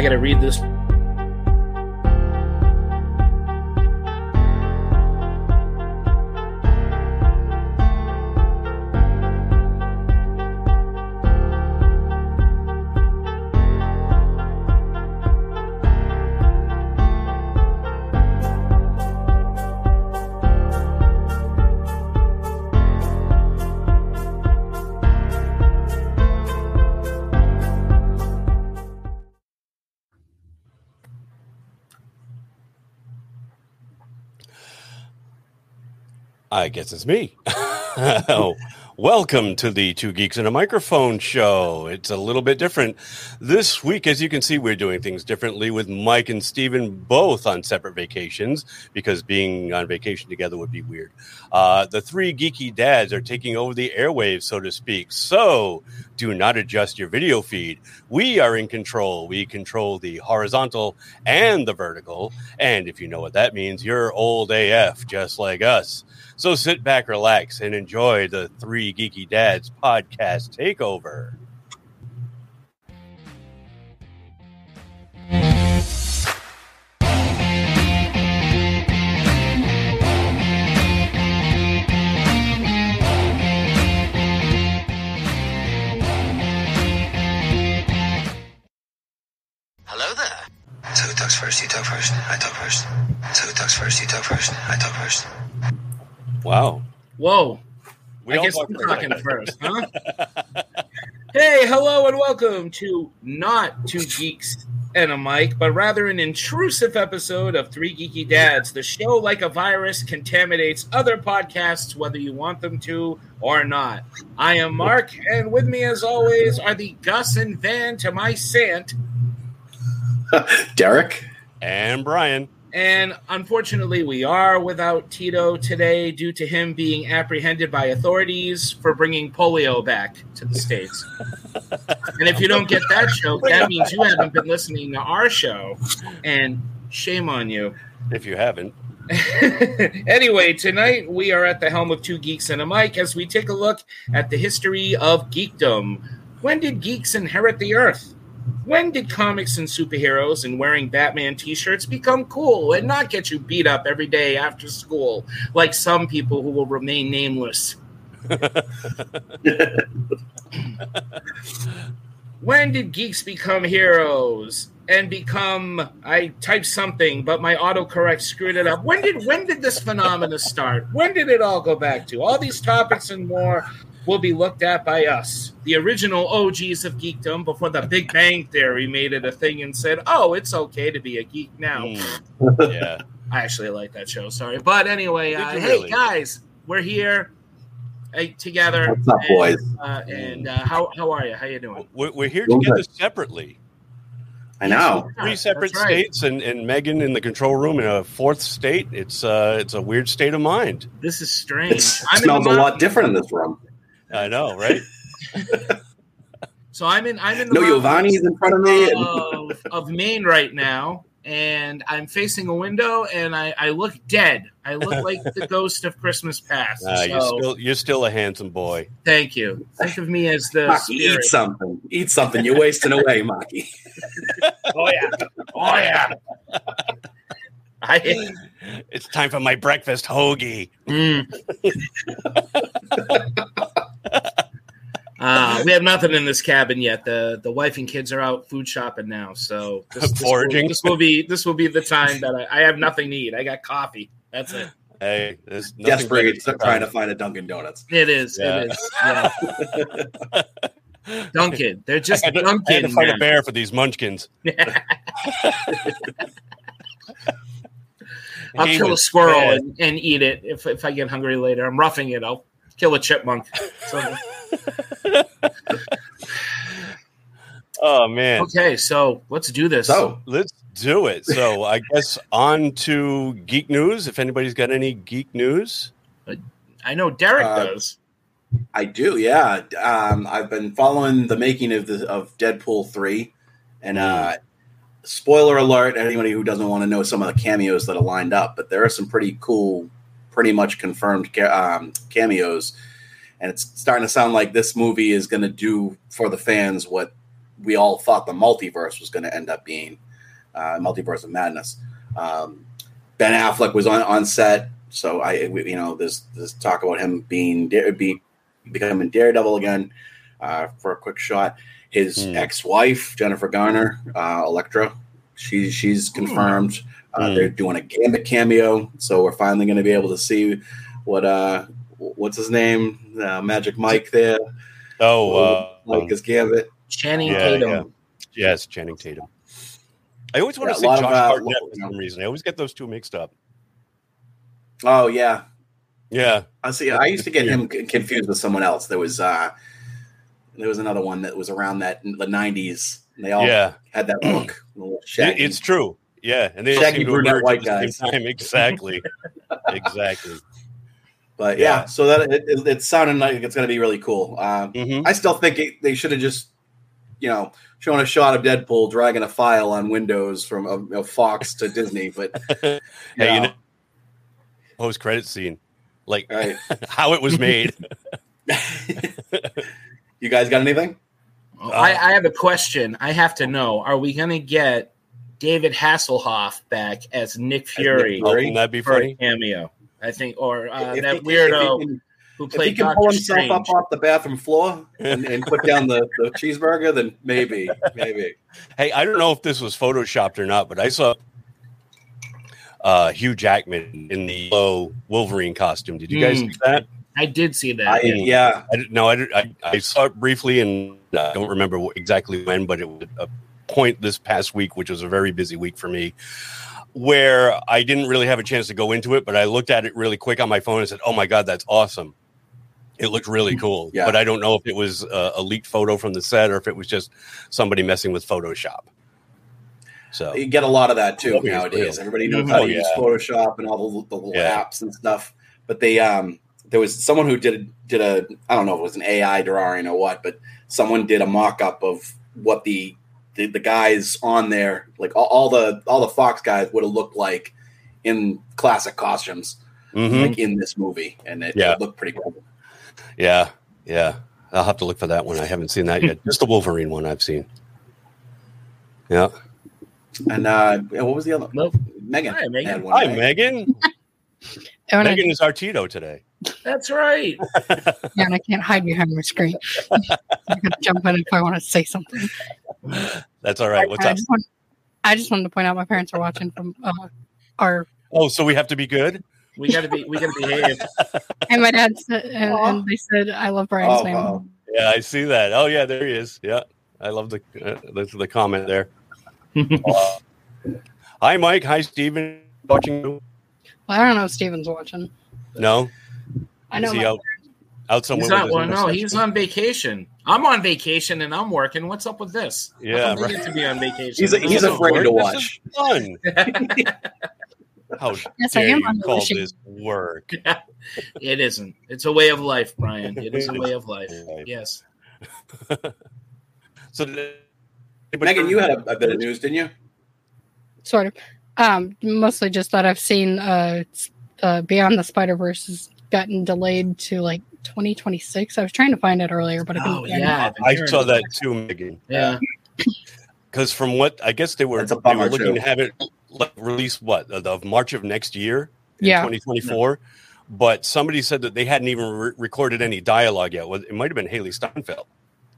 I got to read this. Guess it's me. welcome to the Two Geeks and a Microphone show. It's a little bit different. This week, as you can see, we're doing things differently with Mike and Steven both on separate vacations because being on vacation together would be weird. Uh, the three geeky dads are taking over the airwaves, so to speak. So do not adjust your video feed. We are in control. We control the horizontal and the vertical. And if you know what that means, you're old AF, just like us. So sit back, relax, and enjoy the Three Geeky Dads podcast takeover. Hello there. So who talks first? You talk first. I talk first. So who talks first? You talk first. I talk first. Wow. Whoa. We I guess I'm first. talking first, huh? hey, hello, and welcome to not two geeks and a mic, but rather an intrusive episode of Three Geeky Dads. The show, like a virus, contaminates other podcasts, whether you want them to or not. I am Marc, and with me, as always, are the Gus and Van to my Sant. Derek. And Brien. And unfortunately, we are without Tito today due to him being apprehended by authorities for bringing polio back to the States. and if you don't get that joke, that means you haven't been listening to our show. And shame on you. If you haven't, anyway, tonight we are at the helm of Two Geeks and a Mic as we take a look at the history of geekdom. When did geeks inherit the earth? When did comics and superheroes and wearing Batman t shirts become cool and not get you beat up every day after school, like some people who will remain nameless? when did geeks become heroes and become I typed something, but my autocorrect screwed it up. When did when did this phenomena start? When did it all go back to? All these topics and more will be looked at by us, the original OGs of geekdom, before the Big Bang Theory made it a thing and said, "Oh, it's okay to be a geek now." Mm, yeah. I actually like that show. Sorry, but anyway, uh, hey really? guys, we're here uh, together. What's up, and, boys? Uh, and uh, how how are you? How you doing? We're, we're here together good. separately. I know. Three separate right. states, and, and Megan in the control room in a fourth state. It's uh, it's a weird state of mind. This is strange. It smells a lot different in this room. I know, right? So I'm in I'm in the No mountains Giovanni's in front of me. Of, of Maine right now, and I'm facing a window, and I, I look dead. I look like the ghost of Christmas past. Uh, you're still you're still a handsome boy. thank you. Think of me as the Maki, eat something. Eat something. You're wasting away, Maki. Oh yeah, oh yeah. I, It's time for my breakfast hoagie. mm. Uh, we have nothing in this cabin yet. The the wife and kids are out food shopping now, so this, this will- Foraging. This will, be this will be the time that I, I have nothing to eat. I got coffee. That's it. Hey, there's Desperate better trying to find a Dunkin' Donuts. It is. Yeah. It is. Yeah. Dunkin'. They're just I had, to, I had to Dunkin'. fight now. a bear for these munchkins. I'll He kill a squirrel and, and eat it if, if I get hungry later. I'm roughing it. I'll kill a chipmunk. So, Oh man. okay, so let's do this. So, Let's do it. So I guess on to geek news. If anybody's got any geek news, I know Derek Uh, does. I do, yeah. Um, I've been following the making of the of Deadpool three, and uh, spoiler alert: anybody who doesn't want to know some of the cameos that are lined up, but there are some pretty cool, pretty much confirmed um, cameos, and it's starting to sound like this movie is going to do for the fans what we all thought the multiverse was going to end up being uh, multiverse of madness. Um, ben Affleck was on, on set, so I you know there's talk about him being be becoming Daredevil again uh, for a quick shot. His Hmm. ex-wife Jennifer Garner, uh, Elektra, she she's confirmed. Uh, Hmm. They're doing a Gambit cameo, so we're finally going to be able to see what uh what's his name, uh, Magic Mike there, Oh, uh, Mike is Gambit. Channing Yeah, Tatum. yeah. yes, Channing Tatum. I always want Yeah, to say lot Josh of, uh, Hartnett for some reason. I always get those two mixed up. Oh yeah, Yeah, I see. I used to get him confused with someone else. There was uh there was another one that was around that the '90s. They all yeah, had that look. shaggy. it's true. Yeah, and they Shaggy brunette white guys. time. Exactly, exactly. but yeah, yeah. so that it, it, it sounded like it's going to be really cool. Um, hmm I still think it, they should have just, you know, shown a shot of Deadpool dragging a file on Windows from of, of Fox to Disney. But hey, you you know, know, post credit scene, like right. how it was made. You guys got anything? I, I have a question. I have to know: Are we going to get David Hasselhoff back as Nick Fury oh, wouldn't that be for a funny? cameo? I think, or uh, If that he- if he weirdo can- who If he can Doctor pull himself Strange. up off the bathroom floor and, and put down the, the cheeseburger, then maybe, maybe. Hey, I don't know if this was photoshopped or not, but I saw uh, Hugh Jackman in the low Wolverine costume. Did you guys Hmm. see that? I did see that. I, yeah, I didn't, no, I, I, I saw it briefly, and I don't remember exactly when, but it was a point this past week, which was a very busy week for me, where I didn't really have a chance to go into it, but I looked at it really quick on my phone and said, "Oh my god, that's awesome!" It looked really cool, Yeah. but I don't know if it was a, a leaked photo from the set or if it was just somebody messing with Photoshop. So you get a lot of that too nowadays. Everybody knows Mhm. how to Oh, use. Photoshop and all the, the little Yeah. apps and stuff. But they, um, there was someone who did did a I don't know if it was an AI drawing or what, but someone did a mock up of what the, the the guys on there, like all, all the all the Fox guys would have looked like in classic costumes, mhm. like in this movie, and it, Yeah. it looked pretty cool. yeah, yeah, I'll have to look for that one. I haven't seen that yet. Just the Wolverine one I've seen. Yeah. And uh, what was the other? Nope. Megan. Hi, Megan. had one, Hi. Megan. Oh, and, Megan is our Tito today. That's right. yeah, and I can't hide behind my screen. I'm gonna jump in if I want to say something. That's all right. What's I up? just, want, I just wanted to point out my parents are watching from uh, our Oh, so we have to be good. We got to be. We got to behave. and my dad said, and, and they said, "I love Brien's Oh, name." wow. Yeah, I see that. Oh, yeah, there he is. Yeah, I love the uh, the, the comment there. Uh, hi, Mike. Hi, Steven. Watching you? Well, I don't know if Steven's watching. No, I know. Is he my- out out somewhere? He's not. Well, no, he's on vacation. I'm on vacation and I'm working. What's up with this? How Yeah, come they right. to be on vacation. He's- he's This afraid work. to This watch. is fun. How Yes, I am you on call vacation. this work? It isn't. It's a way of life, Brien. It is a way of life. Yes. So, did- Megan, you had a, a bit of news, didn't you? sort of. Um, mostly just that I've seen uh, uh, Beyond the Spider Verse has gotten delayed to like 2026. I was trying to find it earlier, but I couldn't Oh yeah. I've been I hearing saw that too, Megan. Yeah. Because from what I guess they were, they were looking too. to have it like released what the March of next year, in Yeah. 2024. But somebody said that they hadn't even re- recorded any dialogue yet. It might have been Hailee Steinfeld.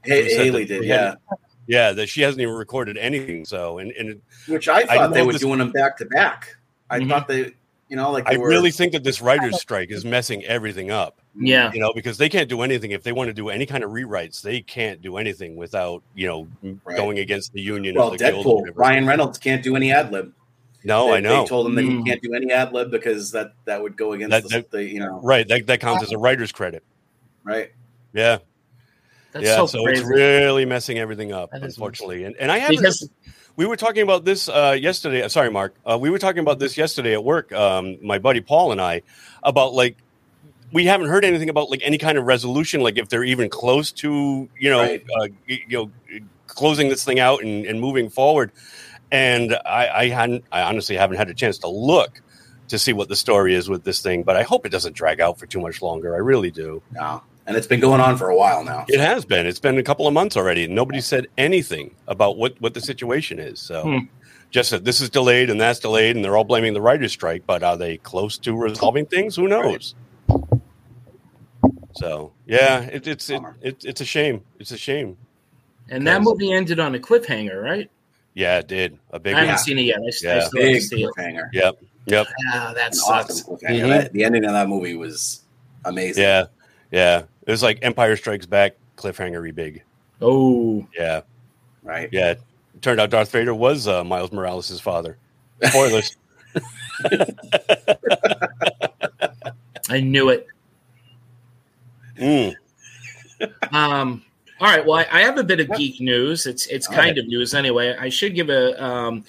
Hey, Hailee did, yeah. Yeah, that she hasn't even recorded anything. So, and and Which I I thought they know were this- doing them back to back. I Mhm. thought they, you know, like I were, really think that this writer's strike is messing everything up. Yeah. You know, because they can't do anything if they want to do any kind of rewrites. They can't do anything without you know Right. going against the union. or well, the Deadpool. whatever. Ryan Reynolds can't do any ad lib. No, they, I know. They told him that Mm. he can't do any ad lib because that that would go against That- the, that- the, you know, Right, that, that counts as a writer's credit. right? Yeah, That's yeah. so, So, crazy. it's really messing everything up, That is unfortunately. And and I haven't. because we were talking about this uh, yesterday. Sorry, Marc. Uh, we were talking about this yesterday at work. Um, my buddy Paul and I about like we haven't heard anything about like any kind of resolution. Like if they're even close to you know Right. uh, you know closing this thing out and, and moving forward. And I, I hadn't. I honestly haven't had a chance to look to see what the story is with this thing. But I hope it doesn't drag out for too much longer. I really do. No, and it's been going on for a while now. It has been. It's been a couple of months already, and nobody said anything about what what the situation is. So. Hmm. Just that this is delayed and that's delayed, and they're all blaming the writer's strike. But are they close to resolving things? Who knows? So yeah, it, it's it, it, it's a shame. It's a shame. And that movie ended on a cliffhanger, right? Yeah, it did a big. I haven't one. seen it yet. I, st- I Yeah. still Big see it. cliffhanger. Yep, yep, Ah, that An sucks. awesome cliffhanger. Mhm. That- the ending of that movie was amazing. yeah, yeah. It was like Empire Strikes Back cliffhangery big. Oh, Yeah, Right. yeah. It turned out Darth Vader was uh, Miles Morales' father. Spoilers. I knew it. Mm. Um, all right. Well, I, I have a bit of geek news. It's it's All kind of news anyway. I should give a. Um,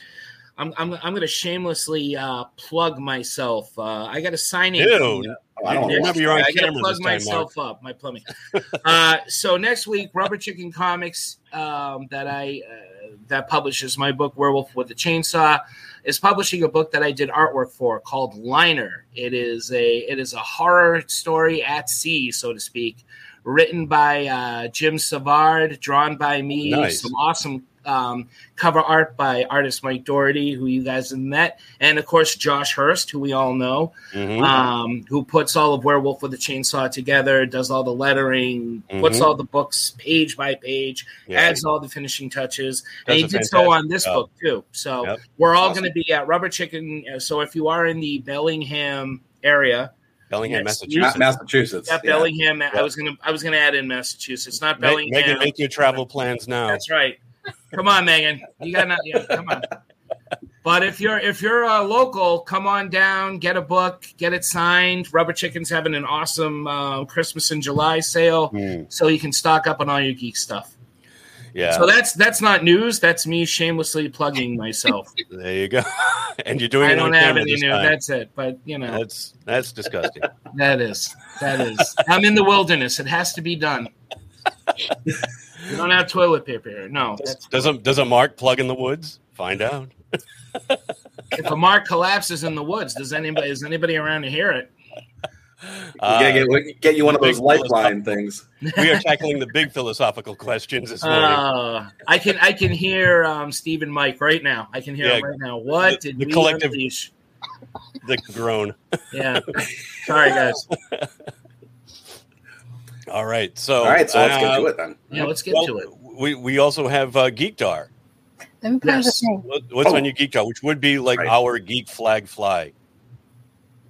I'm I'm I'm going to shamelessly uh, plug myself. Uh, I got a signing. Ew. coming. Oh, I don't Remember, you're on I gotta plug this time, myself up. My plumbing. uh, so next week, Rubber Chicken Comics, um, that I uh, that publishes my book Werewolf with a Chainsaw, is publishing a book that I did artwork for called Liner. It is a it is a horror story at sea, so to speak, written by uh, Jim Savard, drawn by me. Nice. Some awesome. Um, cover art by artist Mike Doherty, who you guys have met, and of course Josh Hurst, who we all know Mhm. um, who puts all of Werewolf with a Chainsaw together, does all the lettering, puts Mhm. all the books page by page, Yeah. adds all the finishing touches, and he did so on this job. book too. So Yep. we're all Awesome. going to be at Rubber Chicken. uh, So if you are in the Bellingham area, Bellingham, yes, Massachusetts. Massachusetts. yeah, yeah. Bellingham. I was gonna I was gonna add in Massachusetts, not Me- Bellingham. Megan, make your travel plans now. That's right. Come on, Megan. You got not. Yeah, come on. But if you're if you're uh, local, come on down, get a book, get it signed. Rubber Chicken's having an awesome uh, Christmas in July sale, Mm, so you can stock up on all your geek stuff. yeah, So that's that's not news. That's me shamelessly plugging myself. there you go. and you're doing I it don't have any news. time. That's it. But you know, That's that's disgusting. that is that is. I'm in the wilderness. It has to be done. We don't have toilet paper here. No. That's, does a does a mark plug in the woods? Find out. if a mark collapses in the woods, does anybody is anybody around to hear it? We gotta get, get you one of those lifeline things. we are tackling the big philosophical questions this morning. Uh, I can I can hear um, Steve and Mike right now. I can hear Yeah. them right now. What The- did the we collective- unleash? the groan. Yeah. Sorry, guys. All right, so All right, so let's get uh, to it then. Yeah, let's get well, to it. We we also have uh, Geekdar. Let me play Yes. thing. What- What's Oh. on your Geekdar? Which would be like Right. our Geek Flag Fly.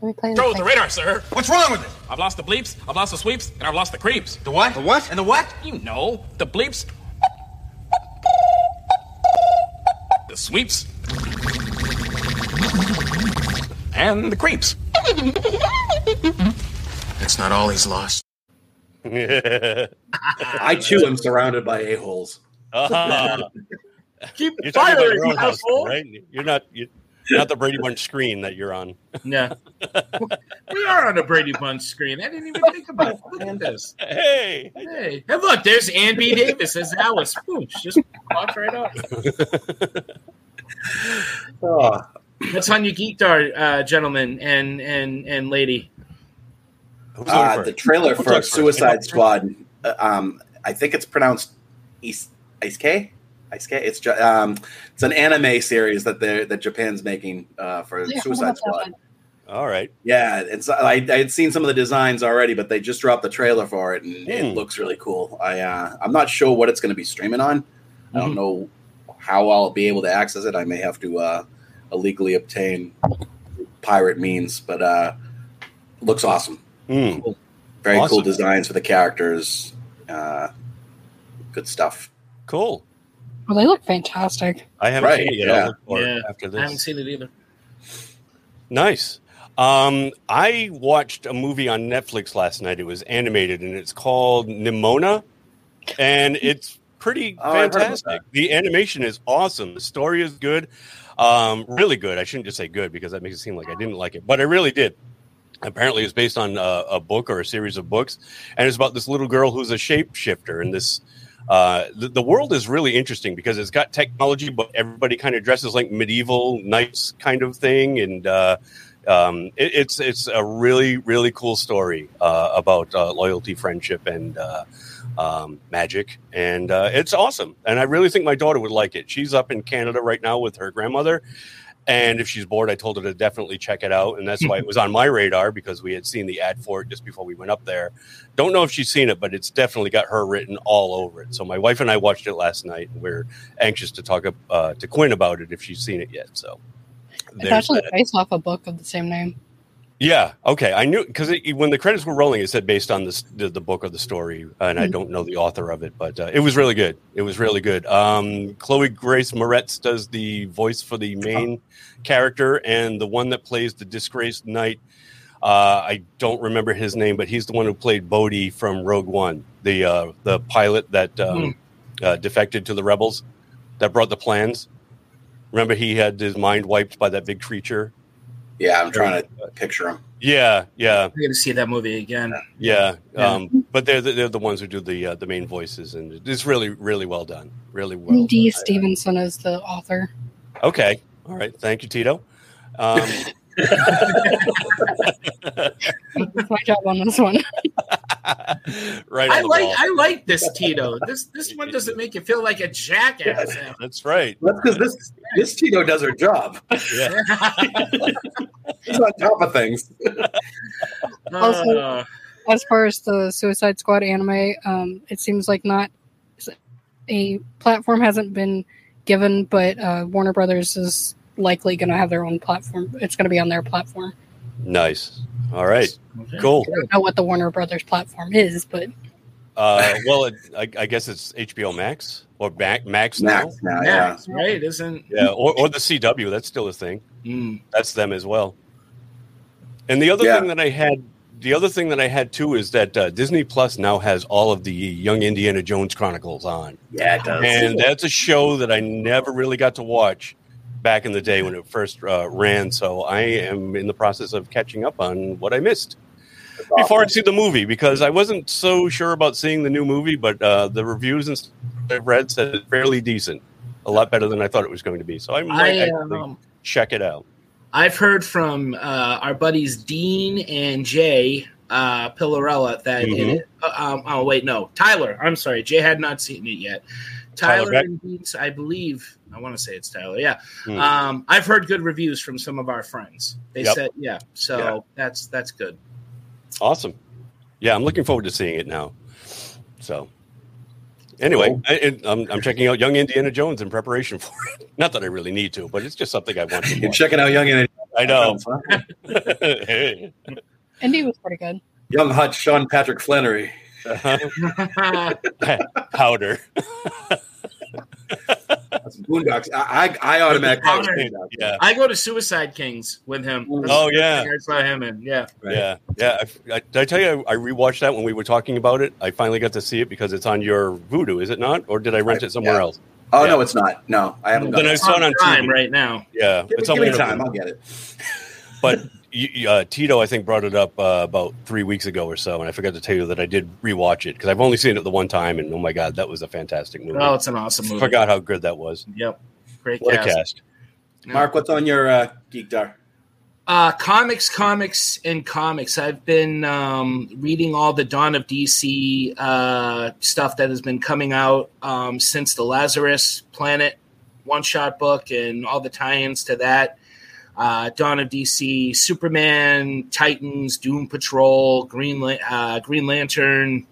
Let me the the radar, sir. What's wrong with it? I've lost the bleeps, I've lost the sweeps, and I've lost the creeps. The what? The what? And the what? You know, the bleeps, the sweeps, and the creeps. That's not all he's lost. I too am surrounded by a holes. Ah, Keep you're talking about firing, your own house, asshole. right? You're not you not the Brady Bunch screen that you're on. Yeah. we are on a Brady Bunch screen. I didn't even think about it. This. Hey, Hey, hey look, there's Ann B. Davis as Alice. Pooch, just popped right up. Oh, What's on your Geekdar, uh, gentlemen and and and lady? Who's uh, the trailer Who's for on first? Suicide Squad. uh, Um, I think it's pronounced East Ice K. Isekai. It's um, it's an anime series that they that Japan's making uh, for Yeah, Suicide Squad. All right. Yeah, it's I, I had seen some of the designs already, but they just dropped the trailer for it, and Hmm. it looks really cool. I uh, I'm not sure what it's going to be streaming on. I Mm-hmm. don't know how I'll be able to access it. I may have to uh, illegally obtain pirate means, but uh, looks awesome. Mm. Very cool designs for the characters. Uh, good stuff. Cool. Well, they look fantastic. I haven't Right, seen it yet. yeah. I'll look for it Yeah, after I haven't seen it either. Nice. Um, I watched a movie on Netflix last night. It was animated and it's called Nimona, and it's pretty Oh, I've heard about fantastic. The animation is awesome. The story is good, um, really good. I shouldn't just say good because that makes it seem like I didn't like it, but I really did. Apparently, it's based on a, a book or a series of books, and it's about this little girl who's a shapeshifter. And this, uh, the, the world is really interesting because it's got technology, but everybody kind of dresses like medieval knights kind of thing, and uh, Um, it, it's it's a really really cool story uh, about uh, loyalty, friendship, and uh, um, magic, and uh, it's awesome. And I really think my daughter would like it. She's up in Canada right now with her grandmother, and if she's bored, I told her to definitely check it out, and that's why it was on my radar because we had seen the ad for it just before we went up there. Don't know if she's seen it, but it's definitely got her written all over it. So my wife and I watched it last night, and we're anxious to talk uh, to Quinn about it if she's seen it yet. So It's actually that. based off a book of the same name. Yeah. Okay. I knew because when the credits were rolling, it said based on this, the the book or the story, and I Mhm. don't know the author of it, but uh, it was really good. It was really good. Um, Chloe Grace Moretz does the voice for the main character, and the one that plays the disgraced knight. Uh, I don't remember his name, but he's the one who played Bodhi from Rogue One, the uh, the pilot that um, uh, defected to the rebels, that brought the plans. Remember, he had his mind wiped by that big creature. Yeah, I'm trying to picture him. Yeah, yeah. I'm going to see that movie again. Yeah, Yeah. Um, but they're the, they're the ones who do the uh, the main voices, and it's really really well done. Really well. D. done. Stevenson is the author. Okay, all right. Thank you, Tito. Um, That's my job on this one. right. I on the like ball. I like this Tito. This this one doesn't make you feel like a jackass. That's right. That's because this this Tito does her job. Yeah. She's on top of things. Also- Uh, As far as the Suicide Squad anime, um, it seems like not a platform hasn't been given, but uh, Warner Brothers is likely going to have their own platform. It's going to be on their platform. Nice. All right. okay. Cool. I don't know what the Warner Brothers platform is, but Uh, well, it, I, I guess it's HBO Max or Mac, Max now. Max now, yeah. Max, right? Isn't Yeah, or, or the CW. That's still a thing. Mm. That's them as well. And the other Yeah. thing that I had, the other thing that I had too is that uh, Disney Plus now has all of the Young Indiana Jones Chronicles on, Yeah, it does. and that's a show that I never really got to watch back in the day when it first uh, ran. So I am in the process of catching up on what I missed That's before I see the movie because I wasn't so sure about seeing the new movie, but uh, the reviews and stuff I've read said it's fairly decent, a lot better than I thought it was going to be. So I might I um, check it out. I've heard from uh, our buddies Dean and Jay uh, Pillarella that Mhm. it, uh, um, oh wait no Tyler I'm sorry Jay had not seen it yet Tyler Tyler Beck? and Dean's I believe I want to say it's Tyler yeah Hmm. um, I've heard good reviews from some of our friends they Yep. said yeah so Yeah. that's that's good Awesome. Yeah, I'm looking forward to seeing it now. So, anyway, Cool. I, it, I'm, I'm checking out Young Indiana Jones in preparation for it. Not that I really need to, but it's just something I want to You're checking out Young Indiana. I know. hey. Indy was pretty good. Young Hut Sean Patrick Flanery. Powder. That's Boondocks. I, I, I automatically. Yeah. I go to Suicide Kings with him That's Oh, yeah. I saw him in yeah Yeah. Yeah. I, I, did I tell you I, I rewatched that when we were talking about it? I finally got to see it because it's on your Vudu, is it not? Or did I rent it somewhere Yeah. else? Oh Yeah. no, it's not. No, I haven't Then done I saw it on time TV. right now Yeah. Give me, it's on give me time. I'll get it. But you- you, uh, Tito, I think, brought it up uh, about three weeks ago or so, and I forgot to tell you that I did rewatch it because I've only seen it the one time, and oh my god, that was a fantastic movie. oh it's an awesome movie Forgot how good that was. yep great What cast. a cast! Marc, what's on your uh, geek dar? Uh, comics, comics, and comics. I've been um, reading all the Dawn of DC uh, stuff that has been coming out um, since the Lazarus Planet one shot book and all the tie ins to that. Uh, Dawn of DC, Superman, Titans, Doom Patrol, Green, uh, Green Lantern,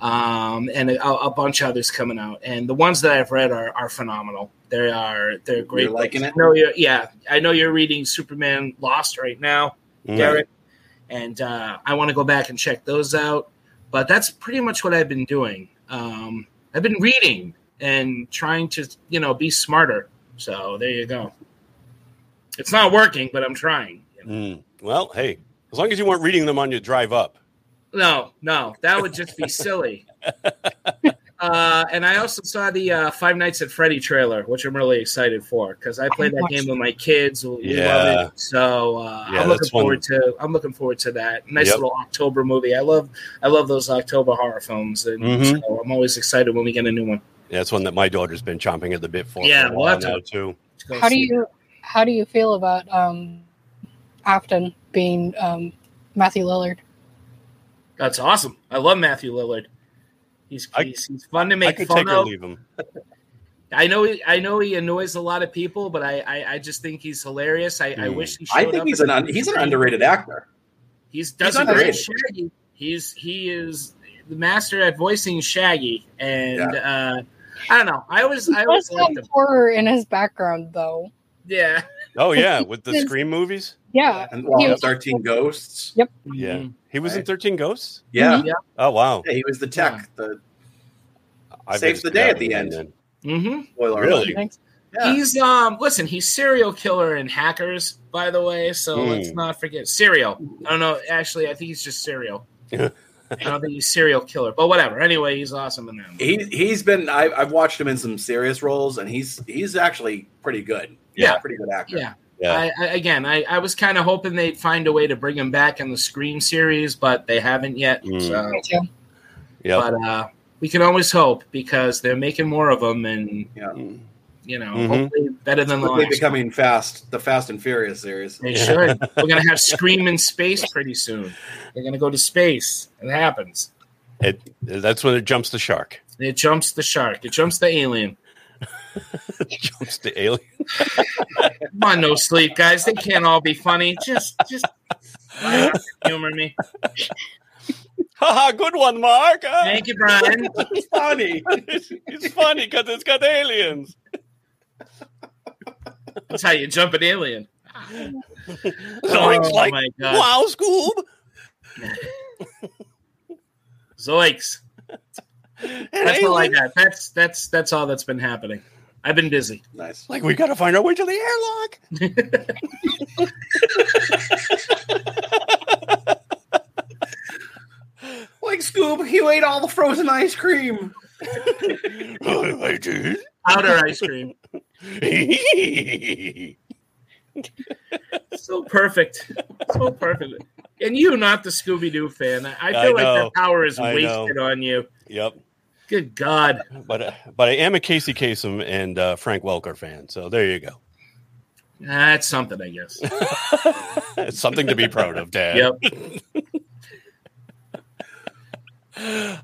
um, and a, a bunch of others coming out. And the ones that I've read are, are phenomenal. They are they're great. You're liking books. it? I know you're, yeah, I know you're reading Superman Lost right now, Mm. Garrett, and uh, I want to go back and check those out. But that's pretty much what I've been doing. Um, I've been reading and trying to you know be smarter. So there you go. It's not working, but I'm trying. you know. Mm. Well, hey, as long as you weren't reading them on your drive up. No, no, that would just be silly. Uh, and I also saw the uh, Five Nights at Freddy trailer, which I'm really excited for because I played that watched game with my kids. We Yeah. love it. So uh, Yeah, I'm looking one- forward to. I'm looking forward to that nice Yep. little October movie. I love. I love those October horror films, and Mhm. so I'm always excited when we get a new one. Yeah, that's one that my daughter's been chomping at the bit for. Yeah, for a we'll while have to- too. to How do see. you how do you feel about um, Afton being um, Matthew Lillard. That's awesome. I love Matthew Lillard. He's I- he's, he's fun to make could fun take or of. leave him. I know he, I know he annoys a lot of people, but I I, I just think he's hilarious. I, I Mm. wish he. I think up he's an un, he's an underrated actor. He's does he's underrated. Shaggy. He's he is the master at voicing Shaggy, and uh, I don't know. I always I He always does liked him. horror in his background, though. Yeah, Oh yeah, with the Since- Scream movies. Yeah, And well, He was- Thirteen Ghosts. Yep. Yeah, Mhm. he was in Thirteen Ghosts. Yeah. Yeah. Oh wow, Yeah, he was the tech. The I Saves the day at the forgotten end. then. Mhm. spoiler Really? thanks. Yeah. He's um listen, he's serial killer and hackers, by the way. So Hmm. let's not forget serial. I don't know. Actually, I think he's just serial. I don't think he's serial killer, but whatever. Anyway, he's awesome in that. he he's been I, I've watched him in some serious roles, and he's he's actually pretty good. Yeah. pretty good actor. Yeah. Yeah. I, I, again, I, I was kind of hoping they'd find a way to bring him back in the Scream series, but they haven't yet. Mm. So, Me too. Yep. but uh, we can always hope because they're making more of them, and Yeah. You know, Mhm. hopefully better than the Quickly last. becoming fast, the Fast and Furious series. They should. We're gonna have Scream in space pretty soon. They're gonna go to space. It happens. It, that's when it jumps the shark. It jumps the shark. It jumps the alien. It jumps the alien. Come on, no sleep, guys. They can't all be funny. Just, just humor me. Haha, good one, Marc. Thank you, Brien. it's funny. it's, it's funny because it's got aliens. That's how you jump an alien. Zoinks Oh, like, my God. wow, Scoob. Zoinks. An That's all I got. That's that's that's all that's been happening. I've been busy. Nice. Like, we got to find our way to the airlock. Like Scoob, you ate all the frozen ice cream. Oh, I did. Powder ice cream. So perfect. So perfect. And you, not the Scooby Doo fan. I feel I like know. that power is I wasted on you. yep. Good God. But uh, but I am a Casey Kasem and uh, Frank Welker fan, so there you go. That's something, I guess. It's something to be proud of, Dad. Yep.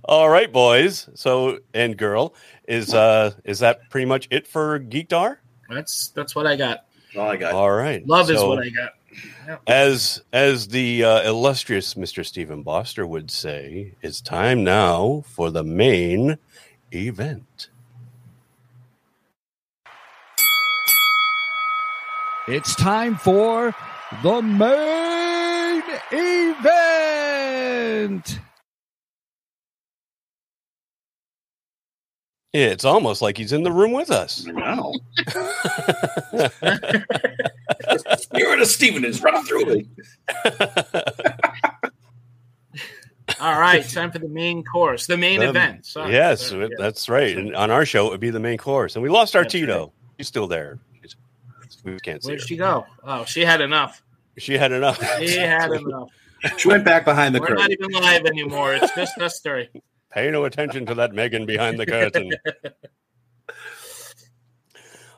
All right, boys. So and girl, is uh is that pretty much it for Geekdar? That's that's what I got. All I got. All right. Love is what I got. as as the uh, illustrious Mr. Steven Boster would say, it's time now for the main event. It's time for the main event. It's almost like he's in the room with us. I know. Spirit of Steven is running through me. All right, time for the main course, the main Um, event. Sorry. yes, Sorry, yeah. that's right. And on our show, it would be the main course. And we lost our That's Tito. She's still there. She's- we can't see Where'd her. she go? Oh, she had enough. She had enough. She had enough. She went back behind the curtain. We're not even live anymore. It's just us three. Pay no attention to that Megan behind the curtain.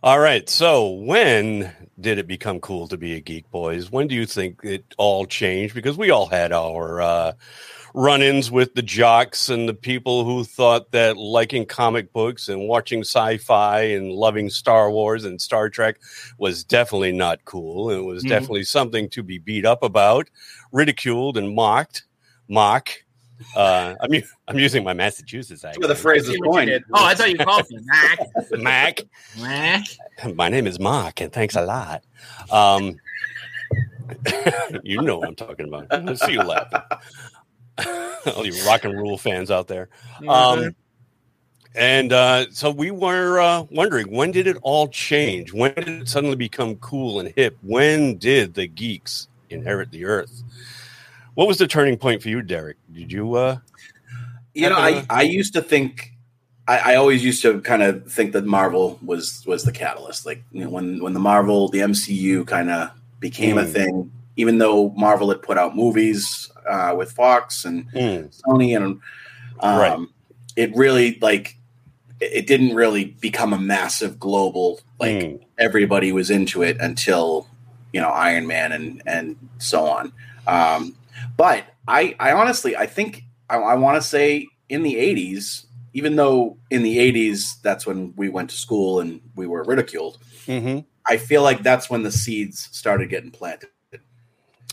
All right. So, when did it become cool to be a geek, boys? When do you think it all changed? Because we all had our uh, run ins with the jocks and the people who thought that liking comic books and watching sci fi and loving Star Wars and Star Trek was definitely not cool. It was Mhm. definitely something to be beat up about, ridiculed, and mocked. Mock. Uh, I'm, u- I'm using my Massachusetts That's where the accent. phrase is what you going. did. Oh, I thought you called me Mac. Mac. Mac. My name is Marc, and thanks a lot. Um, you know what I'm talking about. I see you laughing. All you rock and roll fans out there. Mm-hmm. Um, and uh, so we were uh, wondering when did it all change? When did it suddenly become cool and hip? When did the geeks inherit the earth? What was the turning point for you, Derek? Did you? Uh, You know, I, I used to think I, I always used to kind of think that Marvel was was the catalyst. Like you know, when when the Marvel the MCU kind of became a Mm. thing, even though Marvel had put out movies uh, with Fox and hmm, Sony and um, Right. it really like it didn't really become a massive global like hmm, everybody was into it until you know Iron Man and and so on. Um, but I I honestly I think I, I want to say in the '80s, even though in the '80s that's when we went to school and we were ridiculed. hmm I feel like that's when the seeds started getting planted.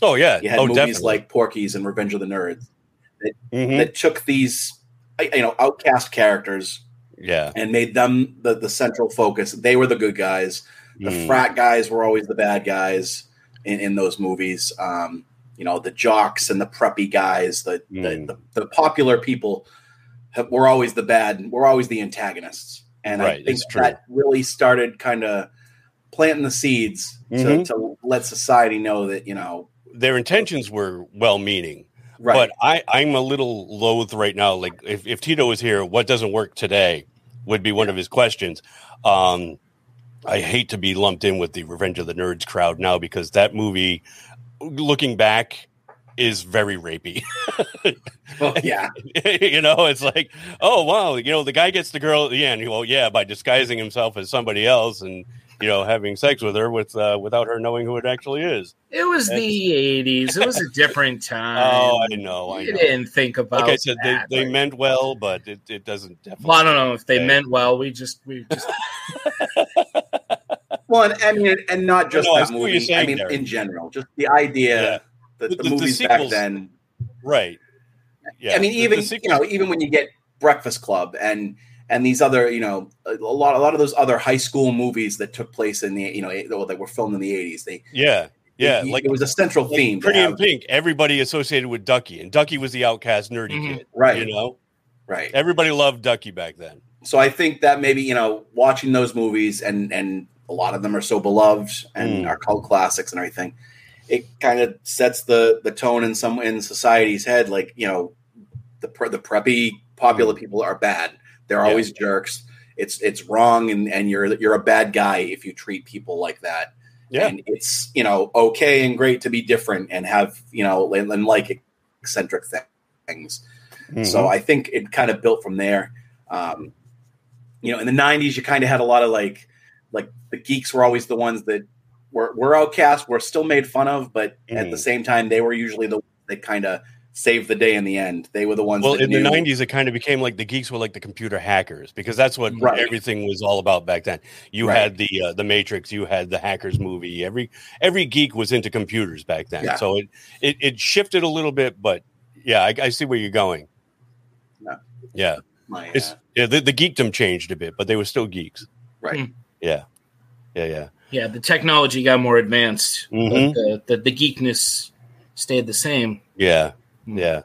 Oh yeah. You had oh, movies definitely. like Porky's and Revenge of the Nerds Mhm. that took these you know outcast characters yeah. and made them the, the central focus. They were the good guys. The Mm. frat guys were always the bad guys in, in those movies. Um, you know, the jocks and the preppy guys, the Mm. the, the, the popular people have, were always the bad. we're always the antagonists. And I think that really started kind of planting the seeds Mhm. to, to let society know that you know, Their intentions were well-meaning, right? but I I'm a little loath right now. Like if, if Tito was here, what doesn't work today would be one of his questions. Um, I hate to be lumped in with the Revenge of the Nerds crowd now because that movie, looking back, is very rapey. Well, yeah, you know, it's like, oh wow, you know, the guy gets the girl at the end. Well, yeah, by disguising himself as somebody else and you know having sex with her with uh, without her knowing who it actually is. It was That's- the '80s. It was a different time. Oh, I know, I know. didn't think about. Like I said, they, that, they like- meant well, but it, it doesn't definitely. Well, I don't know if they meant well. We just we just well, and, I mean, and not just No, that see what movie. I mean, there. in general, just the idea Yeah. that The- the, the- the movies back then right. Yeah, I mean, even the you sequels- know, even when you get Breakfast Club and and these other, you know, a a lot, a lot of those other high school movies that took place in the, you know, well, that were filmed in the eighties. They, yeah, yeah, it, like it was a central like theme. Pretty in Pink. Everybody associated with Ducky, and Ducky was the outcast nerdy Mhm. kid. right, You know, right. everybody loved Ducky back then. So I think that maybe you know, watching those movies and and a lot of them are so beloved and Mm. are cult classics and everything. It kind of sets the the tone in some in society's head, like you know, the pre- the preppy popular people are bad. They're. Yeah. always jerks. It's it's wrong, and and you're you're a bad guy if you treat people like that. Yeah. and it's you know okay and great to be different and have you know and, and like eccentric things. So Mhm. I think it kind of built from there. Um, you know, in the '90s, you kind of had a lot of like, like the geeks were always the ones that were were outcast, were still made fun of, but at Mm. the same time, they were usually the ones that kind of saved the day in the end. They were the ones. well, that in the '90s, it kind of became like the geeks were like the computer hackers because that's what Right. everything was all about back then. You Right. had the uh, the Matrix, you had the hackers movie. Every every geek was into computers back then, Yeah. so it, it it shifted a little bit, but yeah, I, I see where you're going. Yeah. Yeah, My, uh, it's yeah, the, the geekdom changed a bit, but they were still geeks. right. Hmm. Yeah, yeah, yeah. yeah. The technology got more advanced, Mhm. but the, the the geekness stayed the same. Yeah, Hmm. yeah,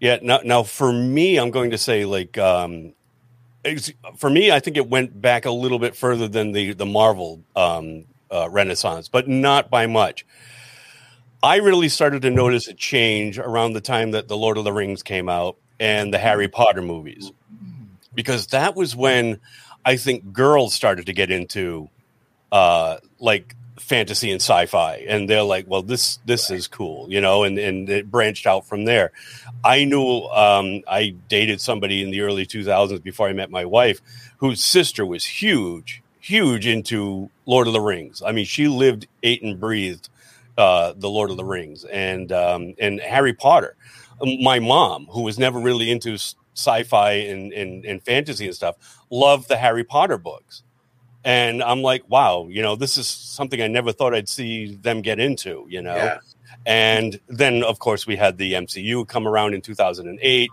yeah. Now, now for me, I'm going to say like um, for me, I think it went back a little bit further than the the Marvel um, uh, Renaissance, but not by much. I really started to notice a change around the time that the Lord of the Rings came out and the Harry Potter movies, because that was when I think girls started to get into uh, like fantasy and sci-fi, and they're like, "Well, this this is cool," you know, and and it branched out from there. I knew um, I dated somebody in the early 2000s before I met my wife, whose sister was huge, huge into Lord of the Rings. I mean, she lived, ate, and breathed uh, the Lord of the Rings and um, and Harry Potter. My mom, who was never really into sci-fi and, and, and fantasy and stuff, love the Harry Potter books. And I'm like, wow, you know, this is something I never thought I'd see them get into, you know. Yeah. And then, of course, we had the MCU come around in 2008,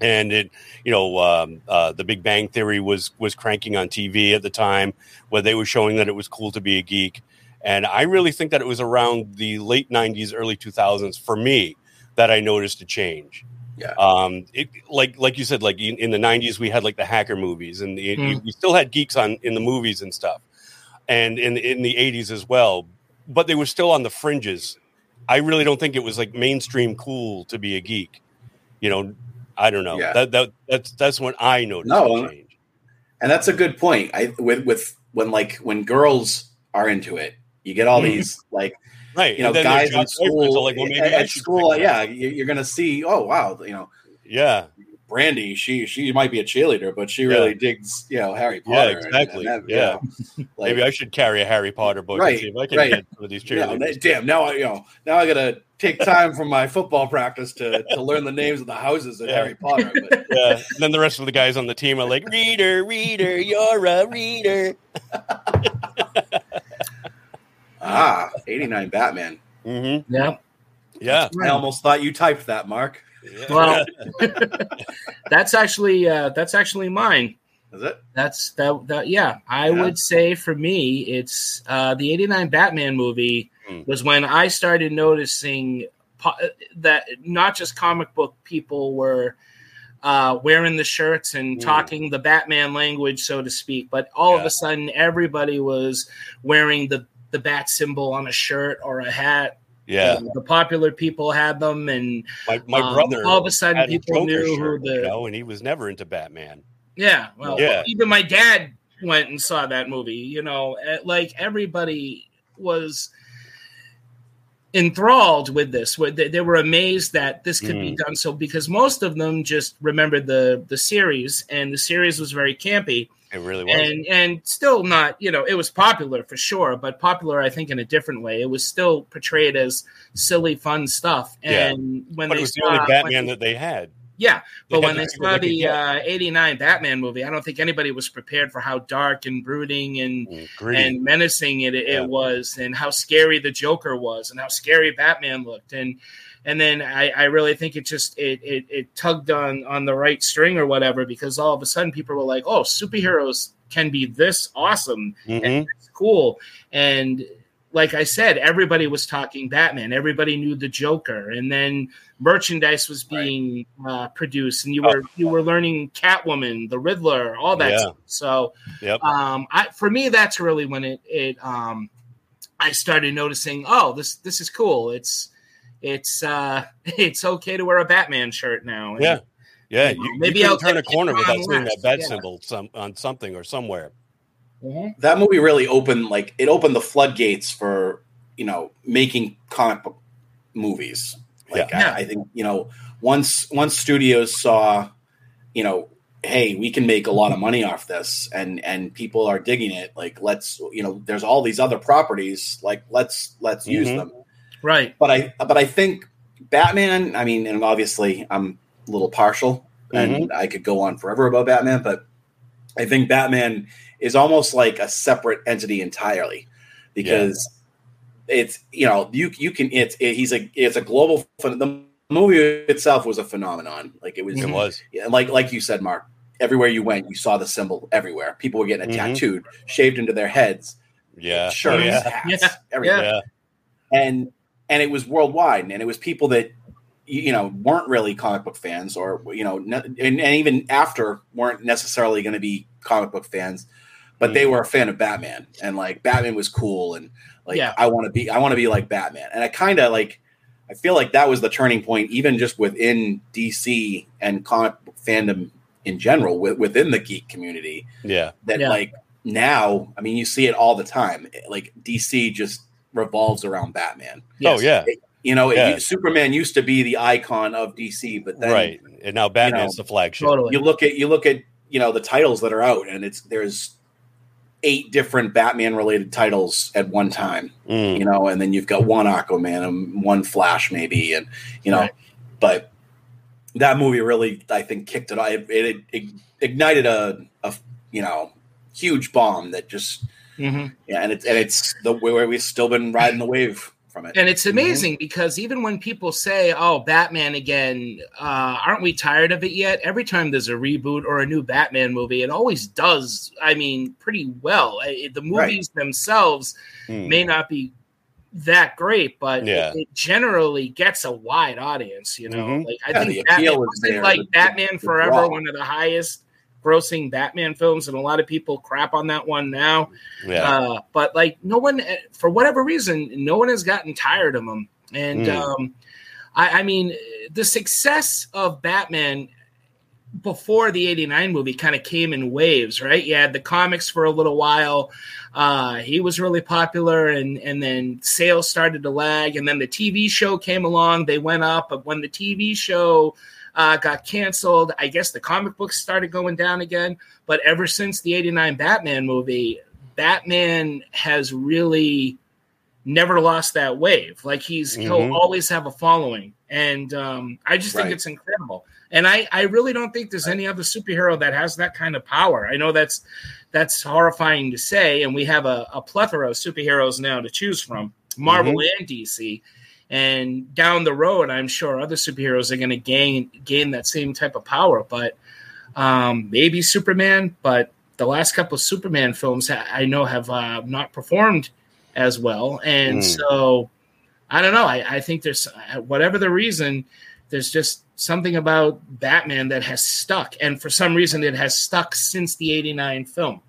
and it, you know, um, uh, the Big Bang Theory was was cranking on TV at the time, where they were showing that it was cool to be a geek. And I really think that it was around the late 90s, early 2000s for me that I noticed a change. Yeah. Um, it, like like you said, like in, in the 90s, we had like the hacker movies, and the, Mm. we still had geeks on in the movies and stuff, and in in the 80s as well. But they were still on the fringes. I really don't think it was like mainstream cool to be a geek. You know, I don't know. Yeah. That that that's that's when I noticed No, change. and that's a good point. I with with when like when girls are into it, you get all Mhm. these like Right. you know and then guys in school like, well, at, at school. Yeah, you- you're gonna see. Oh wow, you know, Yeah. Brandy, she she might be a cheerleader, but she Yeah. really digs you know Harry Potter. Yeah, exactly. and that- Yeah. you know, like, Maybe I should carry a Harry Potter book Right, and see if I can right. get some of these cheerleaders. damn. Now I you know now I gotta take time from my football practice to to learn the names of the houses in Yeah. Harry Potter. But Yeah. And then the rest of the guys on the team are like, reader, reader, you're a reader. Ah, eighty nine Batman. Mm-hmm. Yeah. Yeah. I almost thought you typed that, Marc. Well, that's actually uh, that's actually mine. Is it? That's that. that yeah, I Yeah. would say for me, it's uh, the '89 Batman movie Hmm. was when I started noticing po- that not just comic book people were uh, wearing the shirts and Hmm. talking the Batman language, so to speak, but all of a sudden everybody was wearing the the bat symbol on a shirt or a hat. yeah. And the popular people had them, and My, my um, brother all of a sudden a people knew who shirt, the you know, and he was never into Batman. yeah, well, Yeah. even my dad went and saw that movie. You know, eh, like everybody was enthralled with this. They, were amazed that this could be Mm. done. So because most of them just remembered the the series, and the series was very campy, It really was. and and still not. You know, it was popular for sure, but popular I think in a different way. It was still portrayed as silly, fun stuff. Yeah. And when but they it was the saw, only when- Batman that they had. yeah, They but had when the they saw the uh, '89 Batman movie, I don't think anybody was prepared for how dark and brooding and Mm, and menacing it, it Yeah. was, and how scary the Joker was, and how scary Batman looked, and and then I, I really think it just it, it it tugged on on the right string or whatever because all of a sudden people were like, oh, superheroes can be this awesome Mhm. it's cool. And like I said, everybody was talking Batman. Everybody knew the Joker, and then merchandise was being uh, produced, and you were you were learning Catwoman, the Riddler, all that. Yeah. Stuff. So, Yep. um, I, for me, that's really when it it um, I started noticing. Oh, this this is cool. It's it's uh, it's okay to wear a Batman shirt now. And- Yeah. Yeah, you know, you, maybe you I'll turn a corner Ron without seeing that bat yeah. symbol some, on something or somewhere. Mhm. that movie really opened like it opened the floodgates for you know making comic book movies like Yeah. I, I think you know once once studios saw you know hey we can make a lot of money off this and and people are digging it like let's you know there's all these other properties like let's let's use Mhm. them Right. but i but i think batman i mean and obviously i'm a little partial and i could go on forever about batman but i think batman is almost like a separate entity entirely because it's you know you you can it's it, he's a it's a global the movie itself was a phenomenon like it was It was. yeah, like like you said mark everywhere you went you saw the symbol everywhere people were getting it Mhm. tattooed shaved into their heads Yeah. shirts Oh, yeah. hats Yeah. everything Yeah. and and it was worldwide and it was people that you know weren't really comic book fans or you know and, and even after weren't necessarily going to be comic book fans but they Mhm. were a fan of batman and like batman was cool and like Yeah. i want to be i want to be like batman and i kind of like i feel like that was the turning point even just within dc and comic book fandom in general wi- within the geek community Yeah. that Yeah. like now i mean you see it all the time like dc just revolves around batman Oh, yeah. you know, it- Superman used to be the icon of DC, but then right. And now Batman's the flagship. Totally. you look at you look at you know the titles that are out, and it's there's eight different Batman related titles at one time, Mm. you know, and then you've got one Aquaman and one Flash maybe, and you know, Right. but that movie really I think kicked it. off. It, it, it ignited a, a you know huge bomb that just Mhm. yeah, and it's and it's the where we've still been riding the wave from it. And it's amazing because even when people say, "Oh, Batman again," uh, aren't we tired of it yet? Every time there's a reboot or a new Batman movie, it always does. I mean, pretty well. I- the movies themselves Mm. may not be that great, but Yeah. it, it generally gets a wide audience. You know, Mhm. like I Yeah, think Batman there, like the- the- Batman the Forever, draw. one of the highest grossing Batman films, and a lot of people crap on that one now. Yeah. Uh, but like no one, eh, for whatever reason, no one has gotten tired of him. And Mm. um, I, I mean, the success of Batman before the 89 movie kind of came in waves, right? You had the comics for a little while. Uh, he was really popular and, and then sales started to lag. And then the TV show came along. They went up. But when the TV show uh, got canceled. I guess the comic books started going down again. But ever since the 89 Batman movie, Batman has really never lost that wave. Like he's Mhm. he'll always have a following. And um, I just think Right. it's incredible. And I, I really don't think there's any other superhero that has that kind of power. I know that's that's horrifying to say, and we have a, a plethora of superheroes now to choose from, Marvel and DC. And down the road, I'm sure other superheroes are going to gain gain that same type of power. But um, maybe Superman, but the last couple of Superman films I know have uh, not performed as well, and Mm. so I don't know. I, I think there's whatever the reason, there's just something about Batman that has stuck, and for some reason, it has stuck since the '89 film.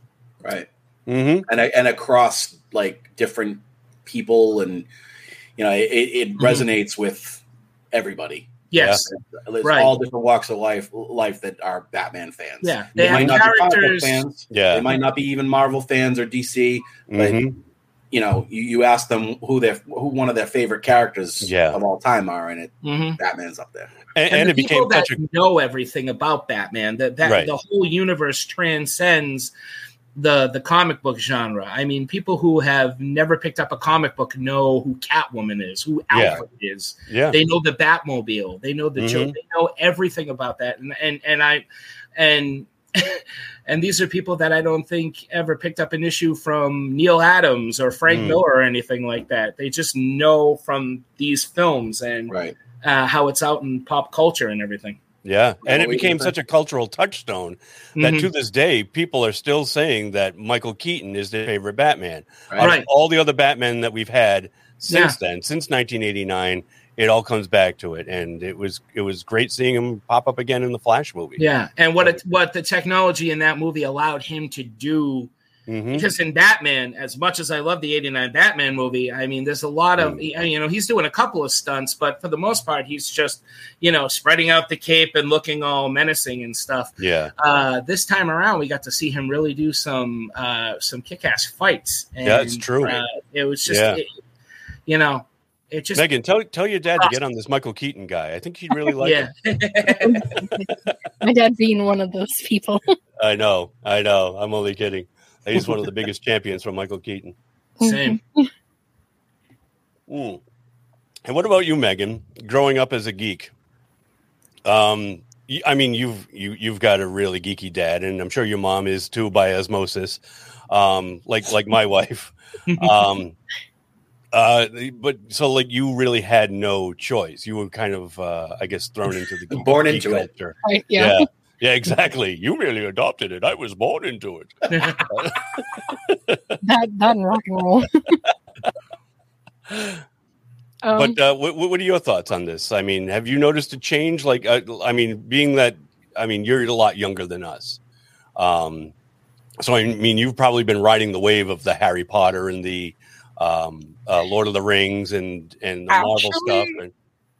Right. Mm-hmm. and and across like different people and you know it, it Mhm. resonates with everybody Yes, there's Right. all different walks of life life that are batman fans yeah, they, they might have not be comic book fans Yeah. they might not be even marvel fans or dc but Mhm. you know you, you ask them who their who one of their favorite characters Yeah. of all time are and it Mhm. batman's up there And, and, and the it became people that a know everything about Batman. That that Right. the whole universe transcends the the comic book genre. I mean, people who have never picked up a comic book know who Catwoman is, who Yeah. Alfred is. yeah. They know the Batmobile. They know the Mhm. Joker. They know everything about that. And and and I and and these are people that I don't think ever picked up an issue from Neal Adams or Frank Mm. Miller or anything like that. They just know from these films and right uh, how it's out in pop culture and everything. Yeah, and it What were you became such a cultural touchstone that Mhm. to this day, people are still saying that Michael Keaton is their favorite Batman. right, of all the other Batman that we've had since then, since 1989, it all comes back to it, and it was it was great seeing him pop up again in the Flash movie. Yeah, and what it, what the technology in that movie allowed him to do Mhm. because in Batman, as much as I love the '89 Batman movie, I mean, there's a lot of you know he's doing a couple of stunts, but for the most part, he's just you know spreading out the cape and looking all menacing and stuff. yeah, Uh, this time around, we got to see him really do some uh, some kick-ass fights. And, Yeah, it's true. Uh, it was just, Yeah. it- you know, it just Megan, tell tell your dad to get on this Michael Keaton guy. I think he'd really like yeah. it. My dad being one of those people. I know, I know. I'm only kidding. He's one of the biggest champions from Michael Keaton. Same. Mm. And what about you, Megan? Growing up as a geek, um, y- I mean, you've you you've got a really geeky dad, and I'm sure your mom is too by osmosis, um, like like my wife. Um, uh, but so like you really had no choice. You were kind of, uh, I guess, thrown into the geek, Born geek into it. Right, yeah. yeah, yeah, exactly. You really adopted it. I was born into it. That that and rock and roll. um, but uh, what, what are your thoughts on this? I mean, have you noticed a change? Like, uh, I mean, being that, I mean, you're a lot younger than us. Um, so, I mean, you've probably been riding the wave of the Harry Potter and the um, uh, Lord of the Rings and, and the Marvel stuff. And,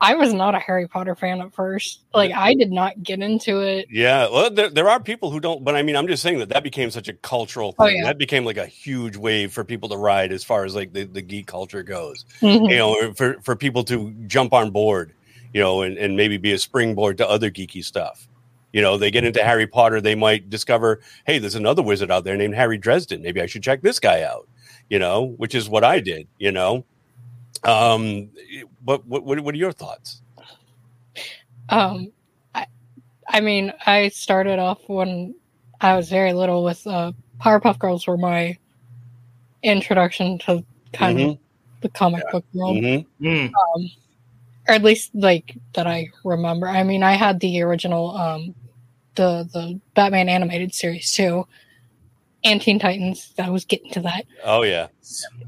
I was not a Harry Potter fan at first. Like I did not get into it. yeah, well, there, there are people who don't, but I mean, I'm just saying that that became such a cultural thing. Oh, yeah. That became like a huge wave for people to ride as far as like the, the geek culture goes. Mhm. you know, for, for people to jump on board, you know, and, and maybe be a springboard to other geeky stuff. You know, they get into Harry Potter, they might discover, hey, there's another wizard out there named Harry Dresden. Maybe I should check this guy out, you know, which is what I did, you know. Um, but what, what, what are your thoughts? Um, I, I mean, I started off when I was very little with uh, Powerpuff Girls were my introduction to kind of the comic book world, Mhm. Mm. um, or at least like that I remember. I mean, I had the original, um, the the Batman animated series too, and Teen Titans. I was getting to that. Oh, yeah.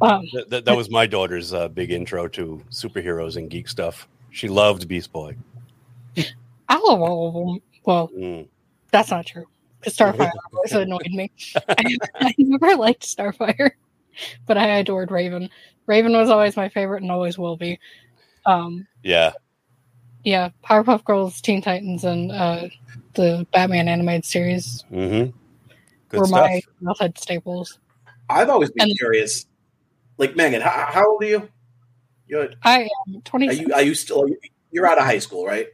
Um, That, that, that was my daughter's uh, big intro to superheroes and geek stuff. She loved Beast Boy. I love all of them. Well, Mm. That's not true. Because Starfire always annoyed me. I, I never liked Starfire, but I adored Raven. Raven was always my favorite and always will be. Um, Yeah. yeah, Powerpuff Girls, Teen Titans, and uh, the Batman animated series Mm-hmm. Good were stuff. my childhood staples. i've always been And- curious like megan how, how old are you you're, I am are 20. you are you still you're out of high school right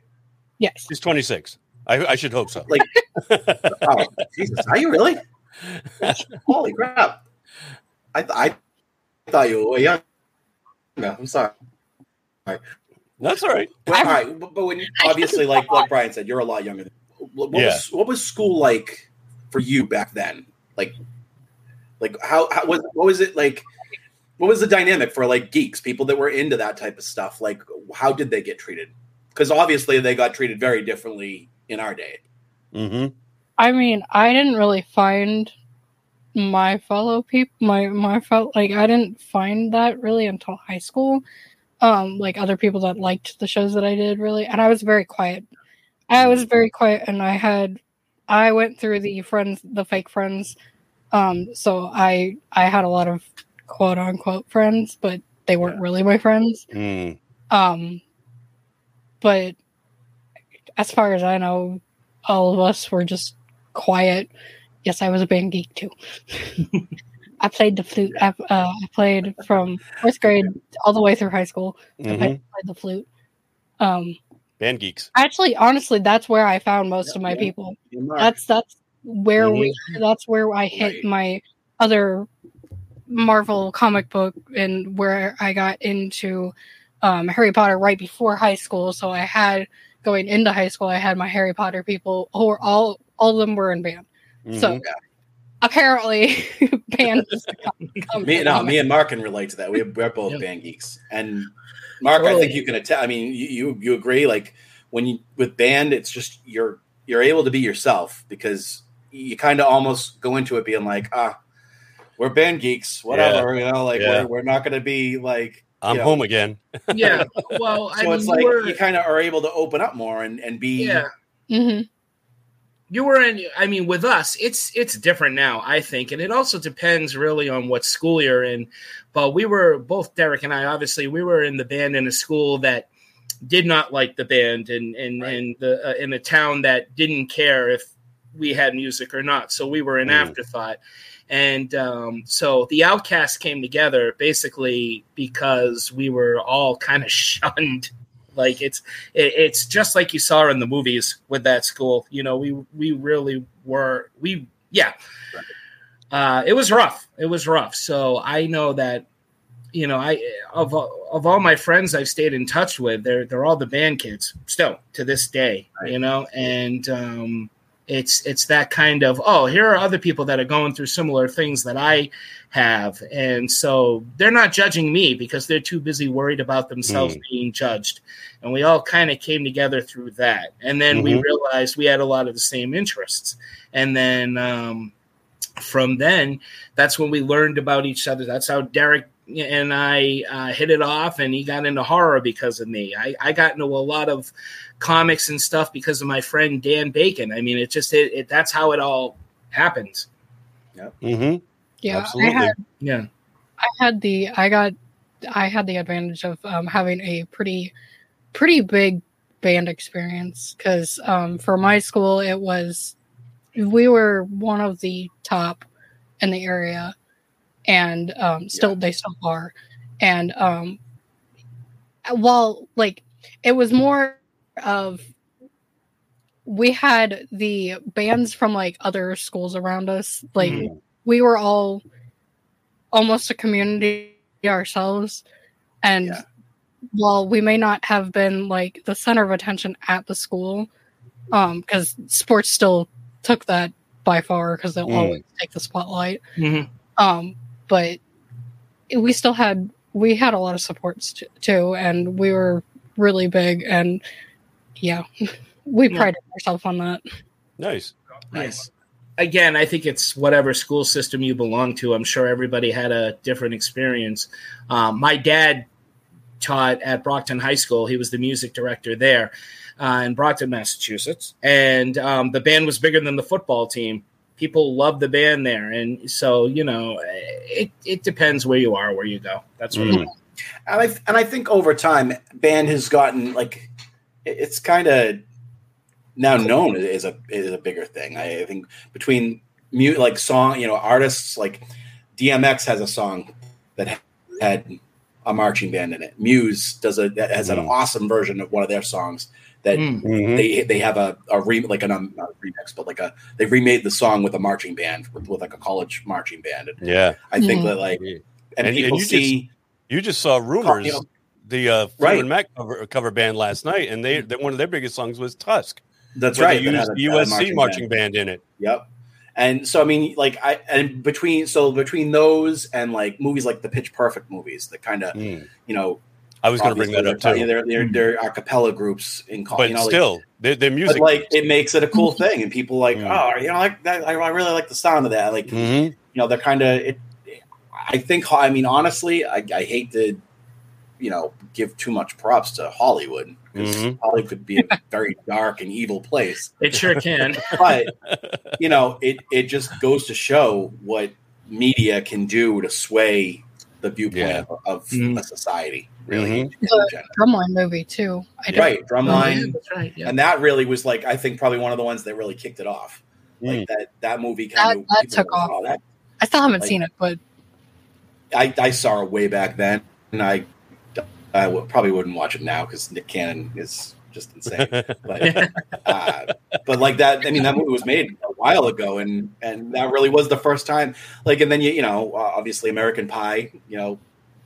Yes. She's 26. I, I should hope so. Like, oh, Jesus, are you really? Holy crap! I I thought you were young. No, I'm sorry. That's all right. But, all right, but, but when you, obviously, like like Brien said, you're a lot younger. Than, what, Yeah. was what was school like for you back then? Like, like how, how was what was it like? What was the dynamic for like geeks, people that were into that type of stuff? Like, how did they get treated? Because obviously, they got treated very differently in our day. Mm-hmm. I mean, I didn't really find my fellow people, my my fellow like I didn't find that really until high school. Um, like other people that liked the shows that I did really, and I was very quiet. I was very quiet, and I had I went through the friends, the fake friends. Um, so I I had a lot of quote unquote friends, but they weren't really my friends. Mm. Um, but as far as I know, all of us were just quiet. Yes, I was a band geek too. I played the flute. I, uh, I played from fourth grade all the way through high school. I hmm played the flute. Um, Band geeks. actually, honestly, that's where I found most of my Yeah. people. And That's that's where we. That's where I hit Right. my other Marvel comic book and where I got into um, Harry Potter right before high school. So I had going into high school, I had my Harry Potter people who were all all of them were in band. So Mhm. Apparently, band come, come me, to no, me and Marc can relate to that. We, we're both Yeah. band geeks, and Marc, I think you can attest. I mean, you, you you agree? Like when you with band, it's just you're you're able to be yourself because you kind of almost go into it being like, ah, we're band geeks, whatever. You know, like Yeah. we're we're not going to be like. I'm you know, home again. Yeah. Well, I So mean, it's you like were, you kind of are able to open up more and and be. yeah. Mhm. You were in i mean with us it's it's different now i think and it also depends really on what school you're in but we were both derek and i obviously we were in the band in a school that did not like the band and and Right. and the uh, in a town that didn't care if we had music or not so we were an Mm. afterthought and um, so the outcasts came together basically because we were all kind of shunned like it's it, it's just like you saw in the movies with that school. You know, we we really were we yeah. Uh, it was rough. It was rough. So I know that you know I of of all my friends I've stayed in touch with, they're they're all the band kids still to this day. You know, and um, it's it's that kind of oh here are other people that are going through similar things that I have, and so they're not judging me because they're too busy worried about themselves being judged. And we all kind of came together through that. And then we Mhm. realized we had a lot of the same interests. And then um, from then that's when we learned about each other. That's how derek and i uh, hit it off and he got into horror because of me. I, I got into a lot of comics and stuff because of my friend dan bacon. I mean it just it, it that's how it all happened hmm Yeah, Absolutely. I had yeah. I had the I got I had the advantage of um, having a pretty pretty big band experience because um, for my school it was we were one of the top in the area and um, still they still are. And um, while like it was more of we had the bands from like other schools around us like Mhm. we were all almost a community ourselves and Yeah. while we may not have been like the center of attention at the school um because sports still took that by far because they'll Mm. always take the spotlight Mhm. um but we still had we had a lot of supports t- too and we were really big and yeah we Yeah. prided ourselves on that Nice. Nice. Again, I think it's whatever school system you belong to. I'm sure everybody had a different experience. Um, my dad taught at Brockton High School. He was the music director there uh, in Brockton, Massachusetts. And um, the band was bigger than the football team. People loved the band there. And so, you know, it, it depends where you are, where you go. That's what Mm. And I and I think over time, band has gotten like it- it's kind of now known as a is a bigger thing. I think between mute like song, you know, artists like DMX has a song that had a marching band in it. Muse does a that has an Mm. awesome version of one of their songs that Mm. Mhm. they they have a, a re, like an um, not a remix, but like a they remade the song with a marching band with, with like a college marching band. And Yeah. I think Mhm. that like and, And- people and you see You just saw rumors. you know- the uh, Right. Mac cover, cover band last night, and they, they one of their biggest songs was Tusk. that's right. They used a- the had a USC marching, band. in it. Yep. And so I mean, like I and between so between those and like movies like the Pitch Perfect movies that kind of Mm. you know I was going to bring that up too, They're they're, they're, they're a cappella groups in but you know, like- still, their, their music. but like it makes it a cool thing, and people like Mm. oh you know like that, I, I really like the sound of that. Like Mhm. you know they're kind of it. I think I mean honestly, I, I hate to you know give too much props to Hollywood because Mhm. Hollywood could be a very dark and evil place It sure can. but you know it it just goes to show what media can do to sway the viewpoint Yeah. of, of Mhm. a society really Mhm. The. Drumline movie too. I don't, right drumline That's right. Yeah. and that really was like i think probably one of the ones that really kicked it off like Mm. that that movie That- kind of that took off. oh, that, I still haven't Like- seen it, but I, I saw it way back then and i i probably wouldn't watch it now because nick cannon is just insane but uh, but like that i mean that movie was made a while ago and and that really was the first time like and then you you know uh, obviously american pie you know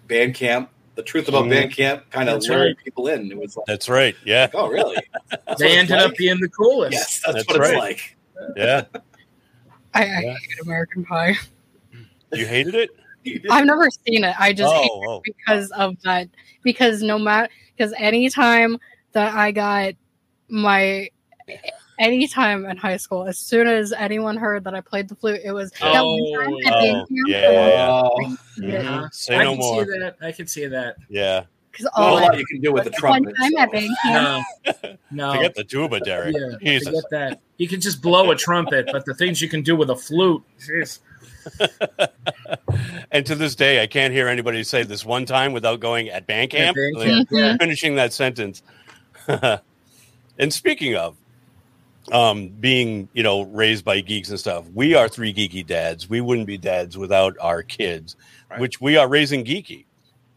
band camp the truth about Mhm. band camp kind of That's lured right. people in it was like That's right. Yeah. oh really That's they ended like? up being the coolest. yes that's, That's what it's like Yeah. I, I Yeah. hate American Pie. You hated it? I've never seen it. I just hate oh, it oh. because of that. Because no matter because anytime that I got my anytime in high school, as soon as anyone heard that I played the flute, it was that one time Oh, oh yeah, yeah. Oh, Yeah. Say I no can more. see that. I can see that. Yeah. 'cause not a all lot you can do with the that one trumpet. time so. at band No, no. Forget the tuba, Derek. Yeah, Jesus. forget that. You can just blow a trumpet, but the things you can do with a flute. jeez. and to this day, I can't hear anybody say this one time without going at band camp. band Like, yeah. finishing that sentence. and speaking of um, being, you know, raised by geeks and stuff, we are three geeky dads. We wouldn't be dads without our kids, Right. which we are raising geeky.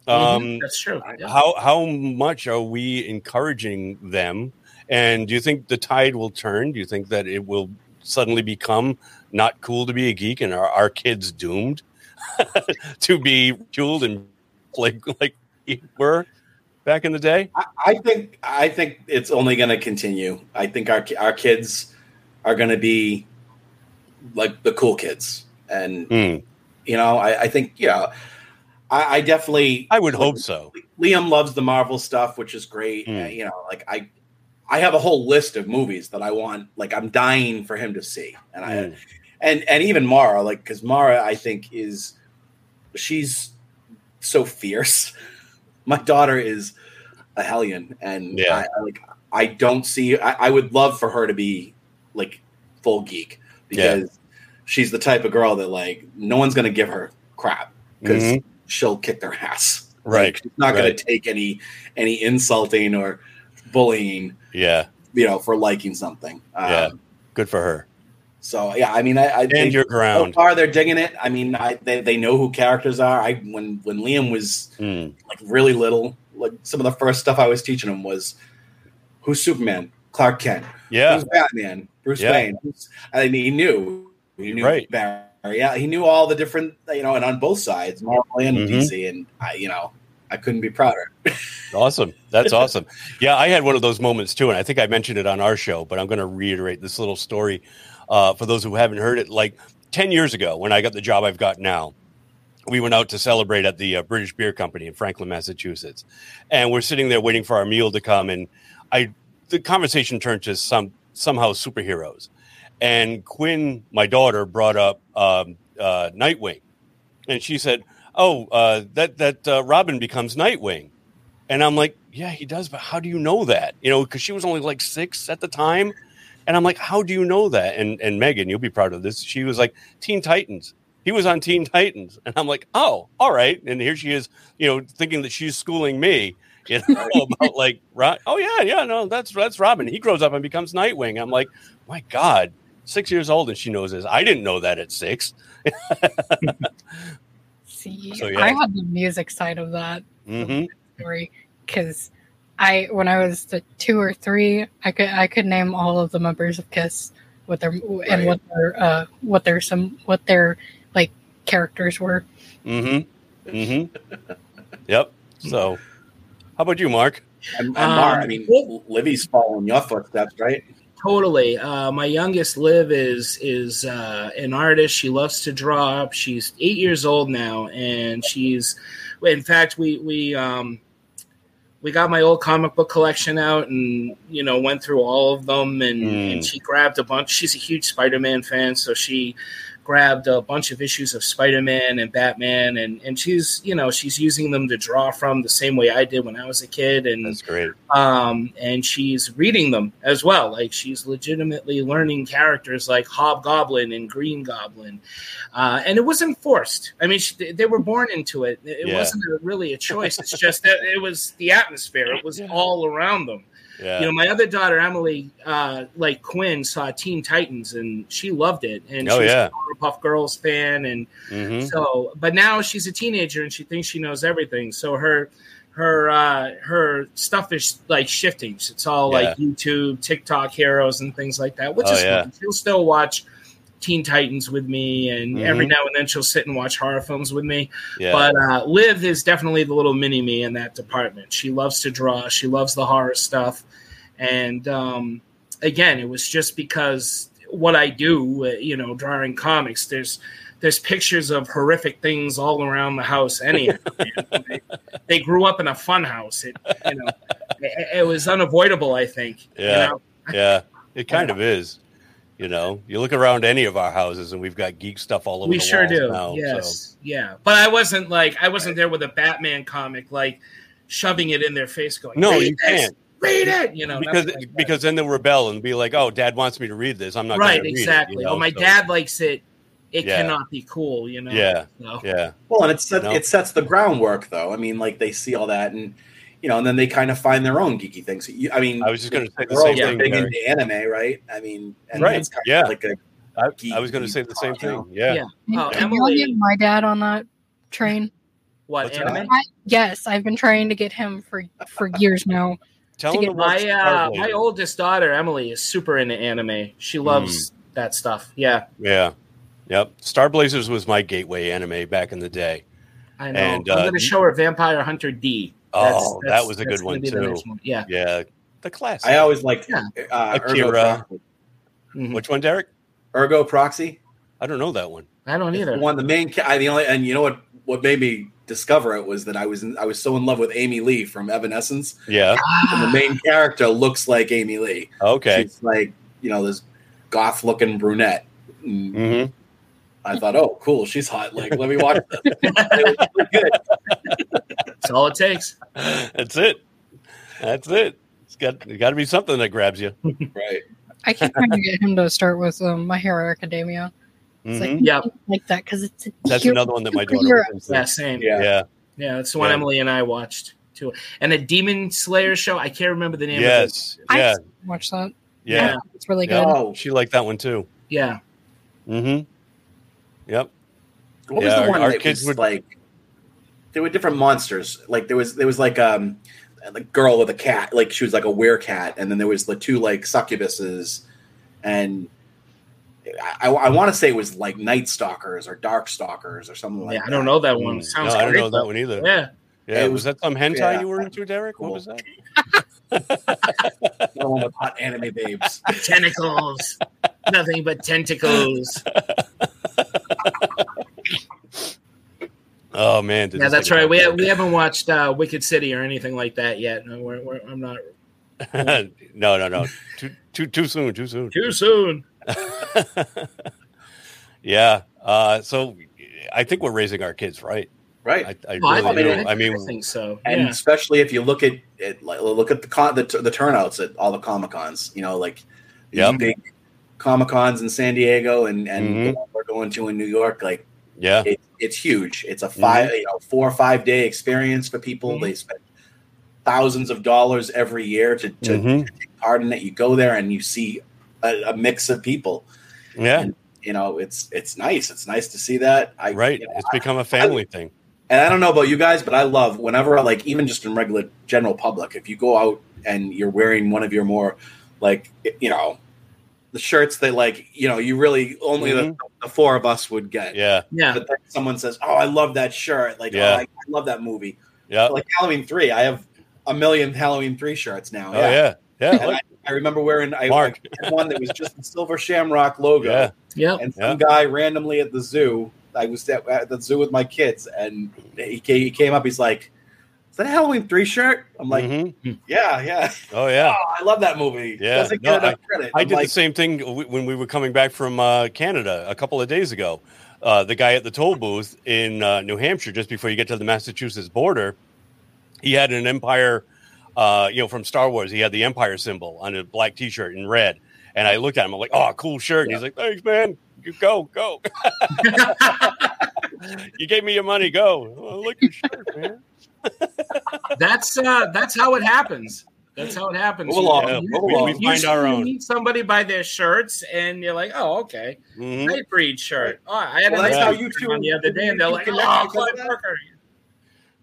Um, That's true. Yeah. How how much are we encouraging them? And do you think the tide will turn? Do you think that it will suddenly become not cool to be a geek, and are our kids doomed to be fueled and like like we were back in the day? I, I think I think it's only going to continue. I think our our kids are going to be like the cool kids, and Hmm. you know, I, I think yeah, I, I definitely I would hope so. Liam loves the Marvel stuff, which is great. Mm. Uh, you know, like I, I have a whole list of movies that I want. Like I'm dying for him to see, and I, Mm. And and even Mara, like because Mara, I think is, she's so fierce. My daughter is a hellion, and Yeah. I, I like I don't see. I, I would love for her to be like full geek because she's the type of girl that like no one's gonna give her crap because Mhm. she'll kick their ass. Right, Like, she's not gonna take any any insulting or bullying, Yeah, you know, for liking something. Um, Yeah. good for her. So yeah, I mean, I, I And think your so ground. far they're digging it. I mean, I they, they know who characters are. I when when Liam was Mm. like really little, like some of the first stuff I was teaching him was who's Superman, Clark Kent, Yeah, who's Batman, Bruce Yeah. Wayne. I mean, he knew he knew Right. Barry. Yeah, he knew all the different, you know, and on both sides, Marvel and Mhm. DC, and I, you know, I couldn't be prouder. Awesome. That's awesome. Yeah, I had one of those moments too, and I think I mentioned it on our show, but I'm going to reiterate this little story uh, for those who haven't heard it. Like 10 years ago, when I got the job I've got now, we went out to celebrate at the uh, British Beer Company in Franklin, Massachusetts, and we're sitting there waiting for our meal to come, and I the conversation turned to some somehow superheroes, and Quinn, my daughter, brought up um, uh, Nightwing, and she said, "Oh, uh, that that uh, Robin becomes Nightwing." And I'm like, yeah, he does, but how do you know that? You know, because she was only like six at the time. And I'm like, how do you know that? And and Megan, you'll be proud of this. She was like, Teen Titans. He was on Teen Titans. And I'm like, oh, all right. And here she is, you know, thinking that she's schooling me, you know, about like, Ro- oh yeah, yeah, no, that's that's Robin. He grows up and becomes Nightwing. I'm like, my God, six years old and she knows this. I didn't know that at six. see, So, yeah. I had the music side of that hmm story because I when I was the two or three, I could I could name all of the members of Kiss, what their Right. and what their uh what their some what their like characters were. Mm-hmm. Mm-hmm. yep. So, how about you, Marc? And, and Mar, I Um, mean, Livy's following your footsteps, right? Totally. Uh, my youngest Liv is is uh, an artist. She loves to draw. She's eight years old now, and she's. In fact, we we um, we got my old comic book collection out, and you know went through all of them, and, Mm. and she grabbed a bunch. She's a huge Spider Man fan, so she grabbed a bunch of issues of Spider Man and Batman, and and she's you know she's using them to draw from the same way I did when I was a kid, and That's great. um, and she's reading them as well. Like she's legitimately learning characters like Hobgoblin and Green Goblin, uh, and it wasn't forced. I mean, she, they were born into it. It Yeah. wasn't a, really a choice. It's just that it was the atmosphere. It was all around them. Yeah. You know, my other daughter Emily, uh, like Quinn, saw Teen Titans and she loved it, and Oh, she was yeah. a Powerpuff Girls fan, and mm-hmm. so, but now she's a teenager and she thinks she knows everything. So her her uh her stuff is like shifting. It's all Yeah. like YouTube, TikTok heroes and things like that, which Oh, is yeah. fun. She'll still watch Teen Titans with me and Mhm. every now and then she'll sit and watch horror films with me. Yeah. But uh Liv is definitely the little mini me in that department. She loves to draw, she loves the horror stuff. And um again, it was just because what I do, uh, you know, drawing comics, there's there's pictures of horrific things all around the house. Anyhow, they, they grew up in a fun house. It, you know, it, it was unavoidable. I think. you Yeah. know? yeah. It kind of is. You know, you look around any of our houses and we've got geek stuff all over we the sure walls do. now. yes, yeah. But I wasn't like I wasn't there with a Batman comic, like shoving it in their face, going, No, you this, can't. read it." You know, because like because then they'll rebel and be like, "Oh, Dad wants me to read this. I'm not right, gonna read it," exactly. you know, oh, my so- dad likes it. It Yeah. cannot be cool, you know. Yeah. So, Yeah, Well, and it set, No. it sets the groundwork, though. I mean, like they see all that, and you know, and then they kind of find their own geeky things. You- I mean, I was just gonna say the girls same are thing, Big Gary. into anime, right? I mean, and Right, that's kind yeah. of like a I, geek I was going to say the same you thing. Yeah, Yeah. Oh, Can Emily- you get my dad on that train? What What's anime? I, yes, I've been trying to get him for for years now. tell him get to watch My uh, my oldest daughter Emily is super into anime. She loves that stuff. Yeah, Yeah, yep. Star Blazers was my gateway anime back in the day. I know. And, I'm uh, going to show her Vampire Hunter D. Oh, that was a good one, gonna be the too. one. Yeah. Yeah, the classic. I always liked Yeah. uh, Ergo Akira. Proxy. Mhm. Which one, Derek? Ergo Proxy. I don't know that one. I don't either. the one, the main, I the only, and you know what? What made me discover it was that I was in, I was so in love with Amy Lee from Evanescence. Yeah. And the main character looks like Amy Lee. Okay. She's like you know this goth looking brunette. And hmm I thought, oh, cool, she's hot. Like, let me watch this. It was pretty good. That's all it takes. That's it. That's it. It's got it got to be something that grabs you. Right. I keep trying to get him to start with um, My Hero Academia. It's Mhm. like, Yep. like that because it's a That's cute another one that my daughter superhero. Yeah, same. Yeah. Yeah, Yeah. that's the one Yeah. Emily and I watched too. And a Demon Slayer show. I can't remember the name. of it. Yes. I Yeah. watch that. Yeah. It's really Yeah. good. Oh, She liked that one too. Yeah. Mm-hmm. Yep. what Yeah, was the our- one our that kids was would- like? There were different monsters. Like there was there was like um the girl with a cat. Like she was like a werecat, and then there was the two like succubuses, and I, I, want to say it was like Night Stalkers or Dark Stalkers or something like yeah, that. I don't know that one. Mm. Sounds no, I don't know that one either. Yeah. Yeah. It was, was- that some hentai yeah. you were into, Derek? What was that? The one with hot anime babes. Tentacles. Nothing but tentacles. Oh man. did yeah, that's right. We, back we haven't watched uh, Wicked City or anything like that yet. No, we're, we're, I'm not no, no, no. Too too too soon. Too soon. too soon. yeah. Uh, so I think we're raising our kids right. Right. I, I Oh, I, really think, do. I mean, I think so. and Yeah. especially if you look at it, like look at the con the, the turnouts at all the comic cons. You know, like these Yep. big comic cons in San Diego and and Mhm. the one we're going to in New York. Like yeah, it, it's huge. It's a 5 you know four or five day experience for people. Mhm. They spend thousands of dollars every year to, to, Mhm. to take part in it. You go there and you see a, a mix of people. yeah. You know, it's it's nice. It's nice to see that. I Right. you know, It's become a family thing. And I don't know about you guys, but I love whenever, like, even just in regular general public, if you go out and you're wearing one of your more, like, you know, the shirts that, like, you know, you really only the, mm-hmm. the four of us would get. Yeah, Yeah. But then someone says, "Oh, I love that shirt!" Like, oh, Yeah. oh, I, I love that movie. yeah. Like Halloween three, I have a million Halloween three shirts now. oh yeah, yeah. And look, I, I remember wearing I, Marc. I had one that was just the Silver Shamrock logo, yeah. Yep. and some guy randomly at the zoo. I was at, at the zoo with my kids, and he came, up. He's like, "Is that a Halloween three shirt?" I'm like, Mhm. "Yeah, yeah. Oh yeah. Oh, I love that movie. Yeah. doesn't No, get enough credit." I I'm did like, the same thing when we were coming back from uh, Canada a couple of days ago. Uh, the guy at the toll booth in uh, New Hampshire, just before you get to the Massachusetts border, he had an Empire, uh, you know, from Star Wars. He had the Empire symbol on a black T-shirt in red, and I looked at him. I'm like, "Oh, cool shirt." And he's like, "Thanks, man. You go, go. you gave me your money. Go. Oh, look your shirt, man." That's uh that's how it happens. That's how it happens. Move along, Yeah, move we- along. we find Usually our you own. meet somebody by their shirts, and you're like, "Oh, okay, Mhm. Nightbreed shirt." Oh, I had Well, a that's Nightbreed how you two- on the other day, and they're like, "Oh, because Clive of that? Barker."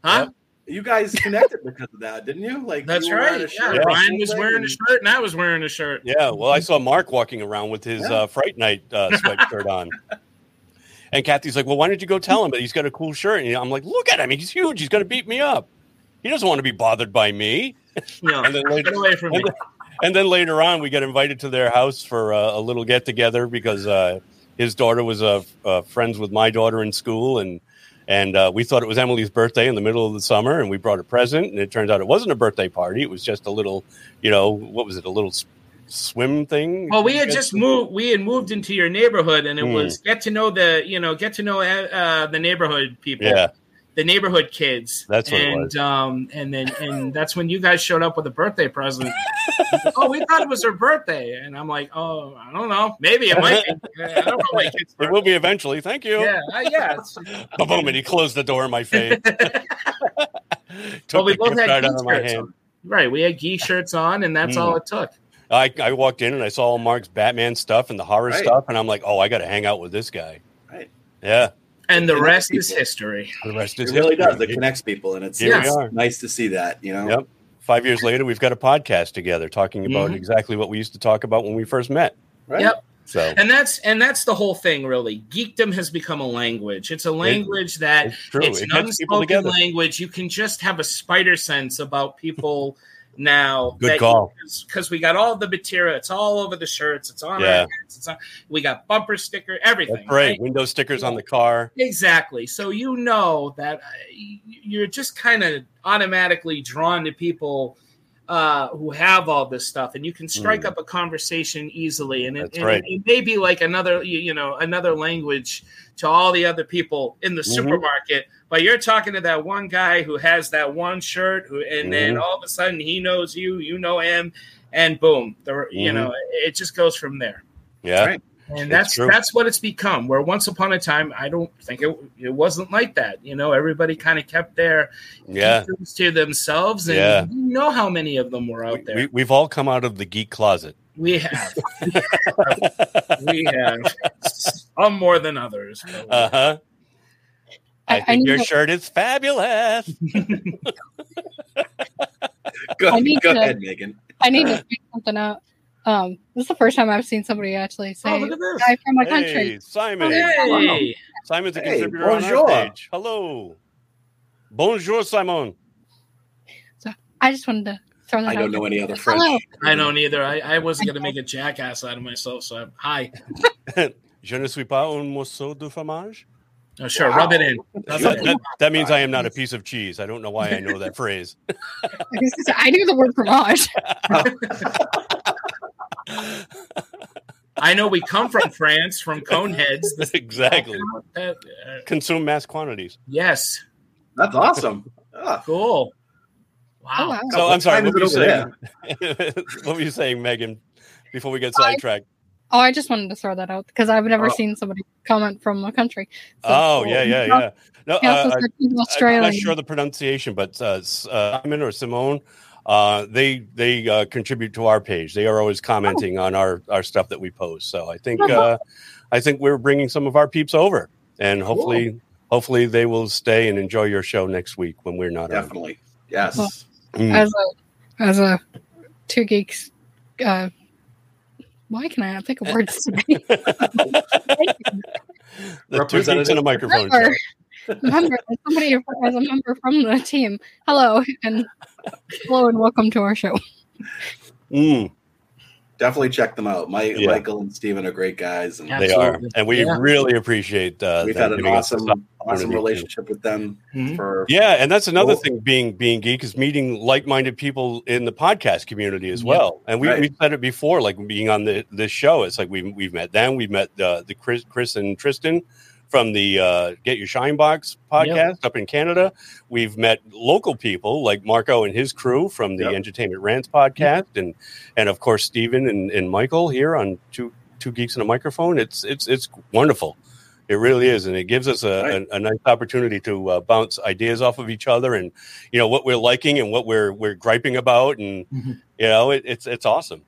Huh? you guys connected because of that, didn't you? Like, That's you right. a shirt Yeah, Ryan was wearing a shirt, and I was wearing a shirt. Yeah, well, I saw Marc walking around with his Yeah. uh, Fright Night uh, sweatshirt on. And Kathy's like, well, why don't you go tell him that he's got a cool shirt? And I'm like, look at him. He's huge. He's going to beat me up. He doesn't want to be bothered by me. No, And then later, get away from me. and then, and then later on, we get invited to their house for uh, a little get together because uh, his daughter was uh, uh, friends with my daughter in school. And and uh, we thought it was Emily's birthday in the middle of the summer. And we brought a present. And it turns out it wasn't a birthday party. It was just a little, you know, what was it? A little swim thing? Well, we had just moved. We had moved into your neighborhood, and it Hmm. was get to know the you know get to know uh, the neighborhood people. Yeah. the neighborhood kids. That's what it and, was. Um, and then and that's when you guys showed up with a birthday present. oh, we thought it was her birthday, and I'm like, oh, I don't know, maybe it might. Be. I don't know my kid's It will be eventually. Thank you. Yeah, uh, yeah. Boom, and he closed the door in my face. Well, we both had right geek out of my hand. Right, we had geek shirts on, and that's Hmm. all it took. I, I walked in and I saw all Marc's Batman stuff and the horror Right. stuff, and I'm like, oh, I got to hang out with this guy. Right. Yeah. And the It rest connects is history. The rest It is really history. does. It connects people, and it's, Here we are. nice to see that. You know, Yep. Five years later, we've got a podcast together talking about Mhm. exactly what we used to talk about when we first met. right? Yep. So And that's and that's the whole thing, really. Geekdom has become a language. It's a language that it's true. it's It an unspoken language. You can just have a spider sense about people now. Good call. Because we got all the material. It's all over the shirts. It's on Yeah. our hats. It's on, we got bumper sticker, everything. That's great. Window stickers on the car. Exactly. So you know that uh, you're just kind of automatically drawn to people uh, who have all this stuff, and you can strike Mm. up a conversation easily. And, it, and right. it, may be like another, you, know, another language to all the other people in the Mhm. supermarket. But you're talking to that one guy who has that one shirt, who, and then Mhm. all of a sudden he knows you, you know him, and boom, the, you Mhm. know, it just goes from there Yeah. Right. and that's that's what it's become where once upon a time i don't think it, it wasn't like that you know everybody kind of kept their Yeah. to themselves and Yeah. you know how many of them were out We, there we, we've all come out of the geek closet. we have we have some more than others Uh huh. I, I- I think need your to- shirt is fabulous. Go, I need go to- ahead, Megan. I need to speak something out. Um, this is the first time I've seen somebody actually say oh look at this "guy from my country." Hey, Simon. hey Simon's a Hey, contributor on bonjour. our page. Hello. Bonjour, Simon. So I just wanted to throw that I out don't there. know any other French. Hello. i don't either i, I wasn't going to make a jackass out of myself so I'm, hi Je ne suis pas un morceau de fromage. Oh, sure rub it in Rub That, it in. that- that means I am not a piece of cheese. I don't know why I know that phrase. I knew the word fromage. i know we come from france from coneheads The- exactly. uh, Consume mass quantities. yes That's awesome. Ah, Cool. Wow. Oh, wow. So I'm sorry. What were, you saying? what were you saying, Megan? Before we get I- sidetracked. Oh, I just wanted to throw that out because I've never Oh. seen somebody comment from a country. So- Oh yeah, yeah, yeah. No, He also uh, said I'm not sure the pronunciation, but uh, uh, Simon or Simone, uh, they they uh, contribute to our page. They are always commenting on our our stuff that we post. So I think Oh. uh, I think we're bringing some of our peeps over, and hopefully hopefully they will stay and enjoy your show next week when we're not around. Definitely. Yes. Well, Mm. as a as a two geeks uh why can I not think of words today? the two Representative- geeks and a microphone. show. member, member, somebody as a member from the team. Hello and hello and welcome to our show. Mm, Definitely check them out. Mike, Yeah. Michael and Steven are great guys, and Yeah. they are, and we Yeah. really appreciate. Uh, we've them had an giving us this awesome, awesome opportunity. relationship with them Mhm. for Yeah, and that's another Cool. thing being being geek is meeting like-minded people in the podcast community as Yeah. well. And we Right. we've said it before, like being on the this show. It's like we've we've met them, we've met uh, the Chris Chris and Tristan from the uh, Get Your Shine Box podcast up in Canada. We've met local people like Marco and his crew from the Yep. Entertainment Rants podcast, and and of course Steven and, and Michael here on two two geeks and a microphone. It's it's it's wonderful. It really is, and it gives us a, Right. a, a nice opportunity to uh, bounce ideas off of each other, and you know what we're liking and what we're we're griping about, and Mhm. you know it, it's it's awesome.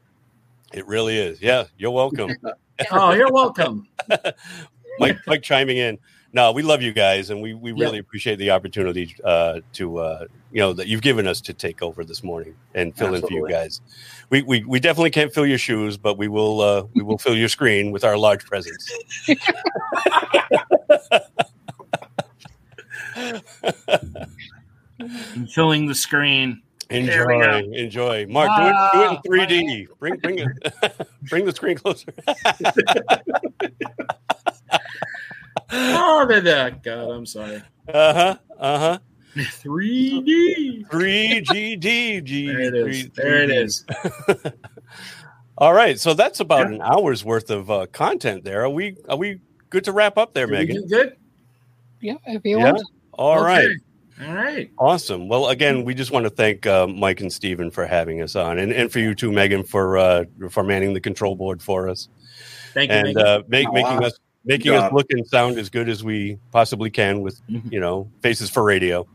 It really is. Yeah, you're welcome, Oh, you're welcome. Mike. Mike chiming in. No, we love you guys, and we we Yeah. really appreciate the opportunity uh, to uh, you know that you've given us to take over this morning and fill in for you guys. We, we we definitely can't fill your shoes, but we will uh, we will fill your screen with our large presence. I'm filling the screen. Enjoy, enjoy. Marc, do it, do it in three D. Bring, bring it, bring the screen closer. Oh, the, the God, I'm sorry. uh huh, uh huh. 3D. Three G D G. There it is. There it is. All right, so that's about an hour's worth of uh, content. There, are we? Are we good to wrap up there, Did we Megan? do good? Yeah, if you Yeah. want. All right. Okay. All right. Awesome. Well, again, we just want to thank uh, Mike and Steven for having us on, and, and for you too, Megan, for uh, for manning the control board for us, Thank you. and uh, make, Oh, making wow. us making Good us look and sound as good as we possibly can with Mhm. you know faces for radio.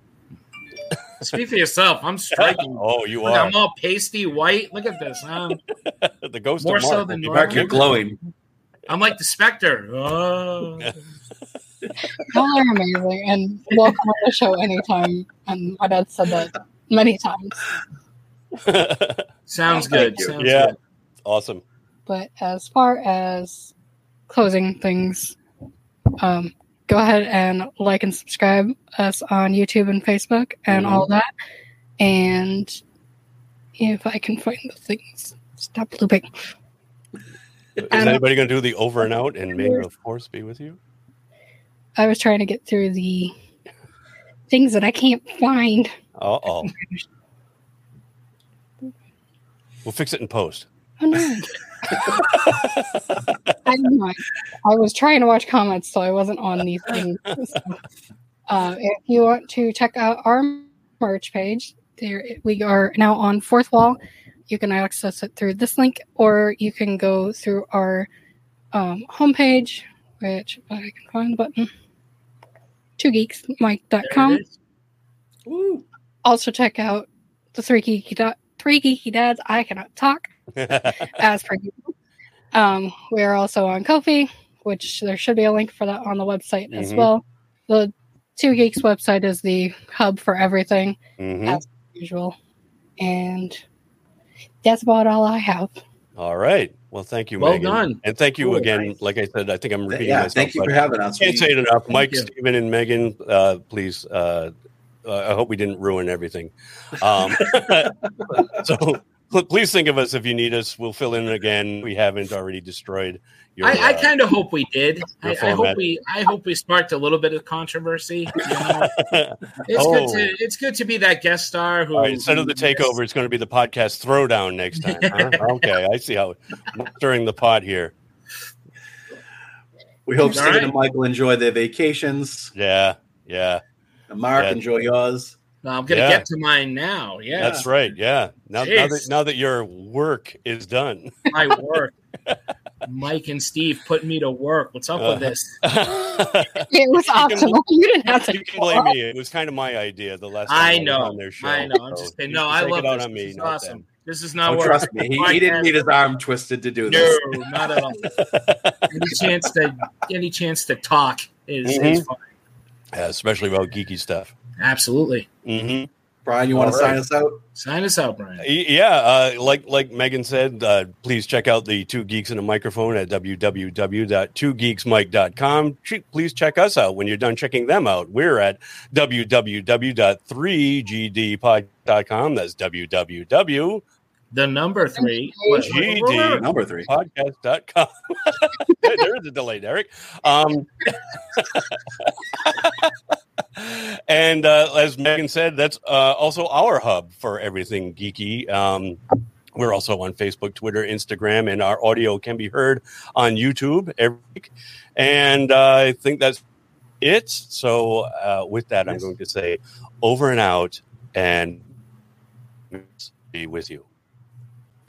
Speak for yourself. I'm striking. Oh, you Look, are I'm all pasty white. Look at this. I'm, the ghost More of so Marc. than will be Marc, you're glowing. I'm like the Spectre. Oh. Y'all are amazing and welcome on the show anytime. And my dad said that many times. Sounds good. Sounds Yeah. good. awesome. But as far as closing things, um, go ahead and like and subscribe us on YouTube and Facebook and all that. And if I can find the things, stop looping. Is Um, anybody going to do the over and out and may the force be with you? I was trying to get through the things that I can't find. Uh oh. We'll fix it in post. Oh no. I don't. I was trying to watch comments, so I wasn't on these things. So, uh, if you want to check out our merch page, there we are now on Fourthwall. You can access it through this link, or you can go through our um, homepage, which I can find the button, twogeeksmike.com. There it is. Woo. Also check out the three geeky da- three geeky dads. I cannot talk as per usual. Um, we are also on Ko-fi, which there should be a link for that on the website as Mhm. well. The Two Geeks website is the hub for everything, Mhm. as usual. And that's about all I have. All right. Well, thank you, Well Megan. done. And thank you Cool. again. Like I said, I think I'm repeating Yeah, myself. thank you for having us. Can't say it enough. Mike, you. Steven, and Megan, uh, please. Uh, uh, I hope we didn't ruin everything. Um, so pl- please think of us if you need us. We'll fill in again. We haven't already destroyed your. I, I uh, kind of hope we did. I, I hope we. I hope we sparked a little bit of controversy. You know? It's Oh. good to. It's good to be that guest star who. All right, instead of the takeover, it's going to be the podcast throwdown next time. huh? okay, I see how stirring the pot here. We hope All Steven right. and Michael enjoy their vacations. Yeah, yeah, And Marc, Yeah. enjoy yours. No, I'm gonna Yeah. get to mine now. Yeah, that's right. Yeah, now, now that now that your work is done. my work. Mike and Steve put me to work. What's up with this? It was You can- You didn't have to. you can blame me. It was kind of my idea the last time I was know. on their show. I know. I'm so just saying. No, I love it this. on This is not awesome. This is not Oh, where trust me, he, he didn't need his arm twisted to do this. No, not at all. any chance to any chance to talk is, Mhm. is fine. especially about geeky stuff. Absolutely. hmm Brien, you want to All sign us out? Sign us out, Brien. Yeah, uh, like like Megan said, uh, please check out the Two Geeks and a Microphone at www.twogeeksmike.com. Ch- Please check us out when you're done checking them out. We're at www.3gdpod.com. That's www. The number three. What- GD. Number three. podcast.com. there is a delay, Derek. Um, and uh, as Megan said, that's uh, also our hub for everything geeky. Um, we're also on Facebook, Twitter, Instagram, and our audio can be heard on YouTube every week. And uh, I think that's it. So, uh, with that, I'm going to say over and out and be with you.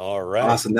All right. Awesome. That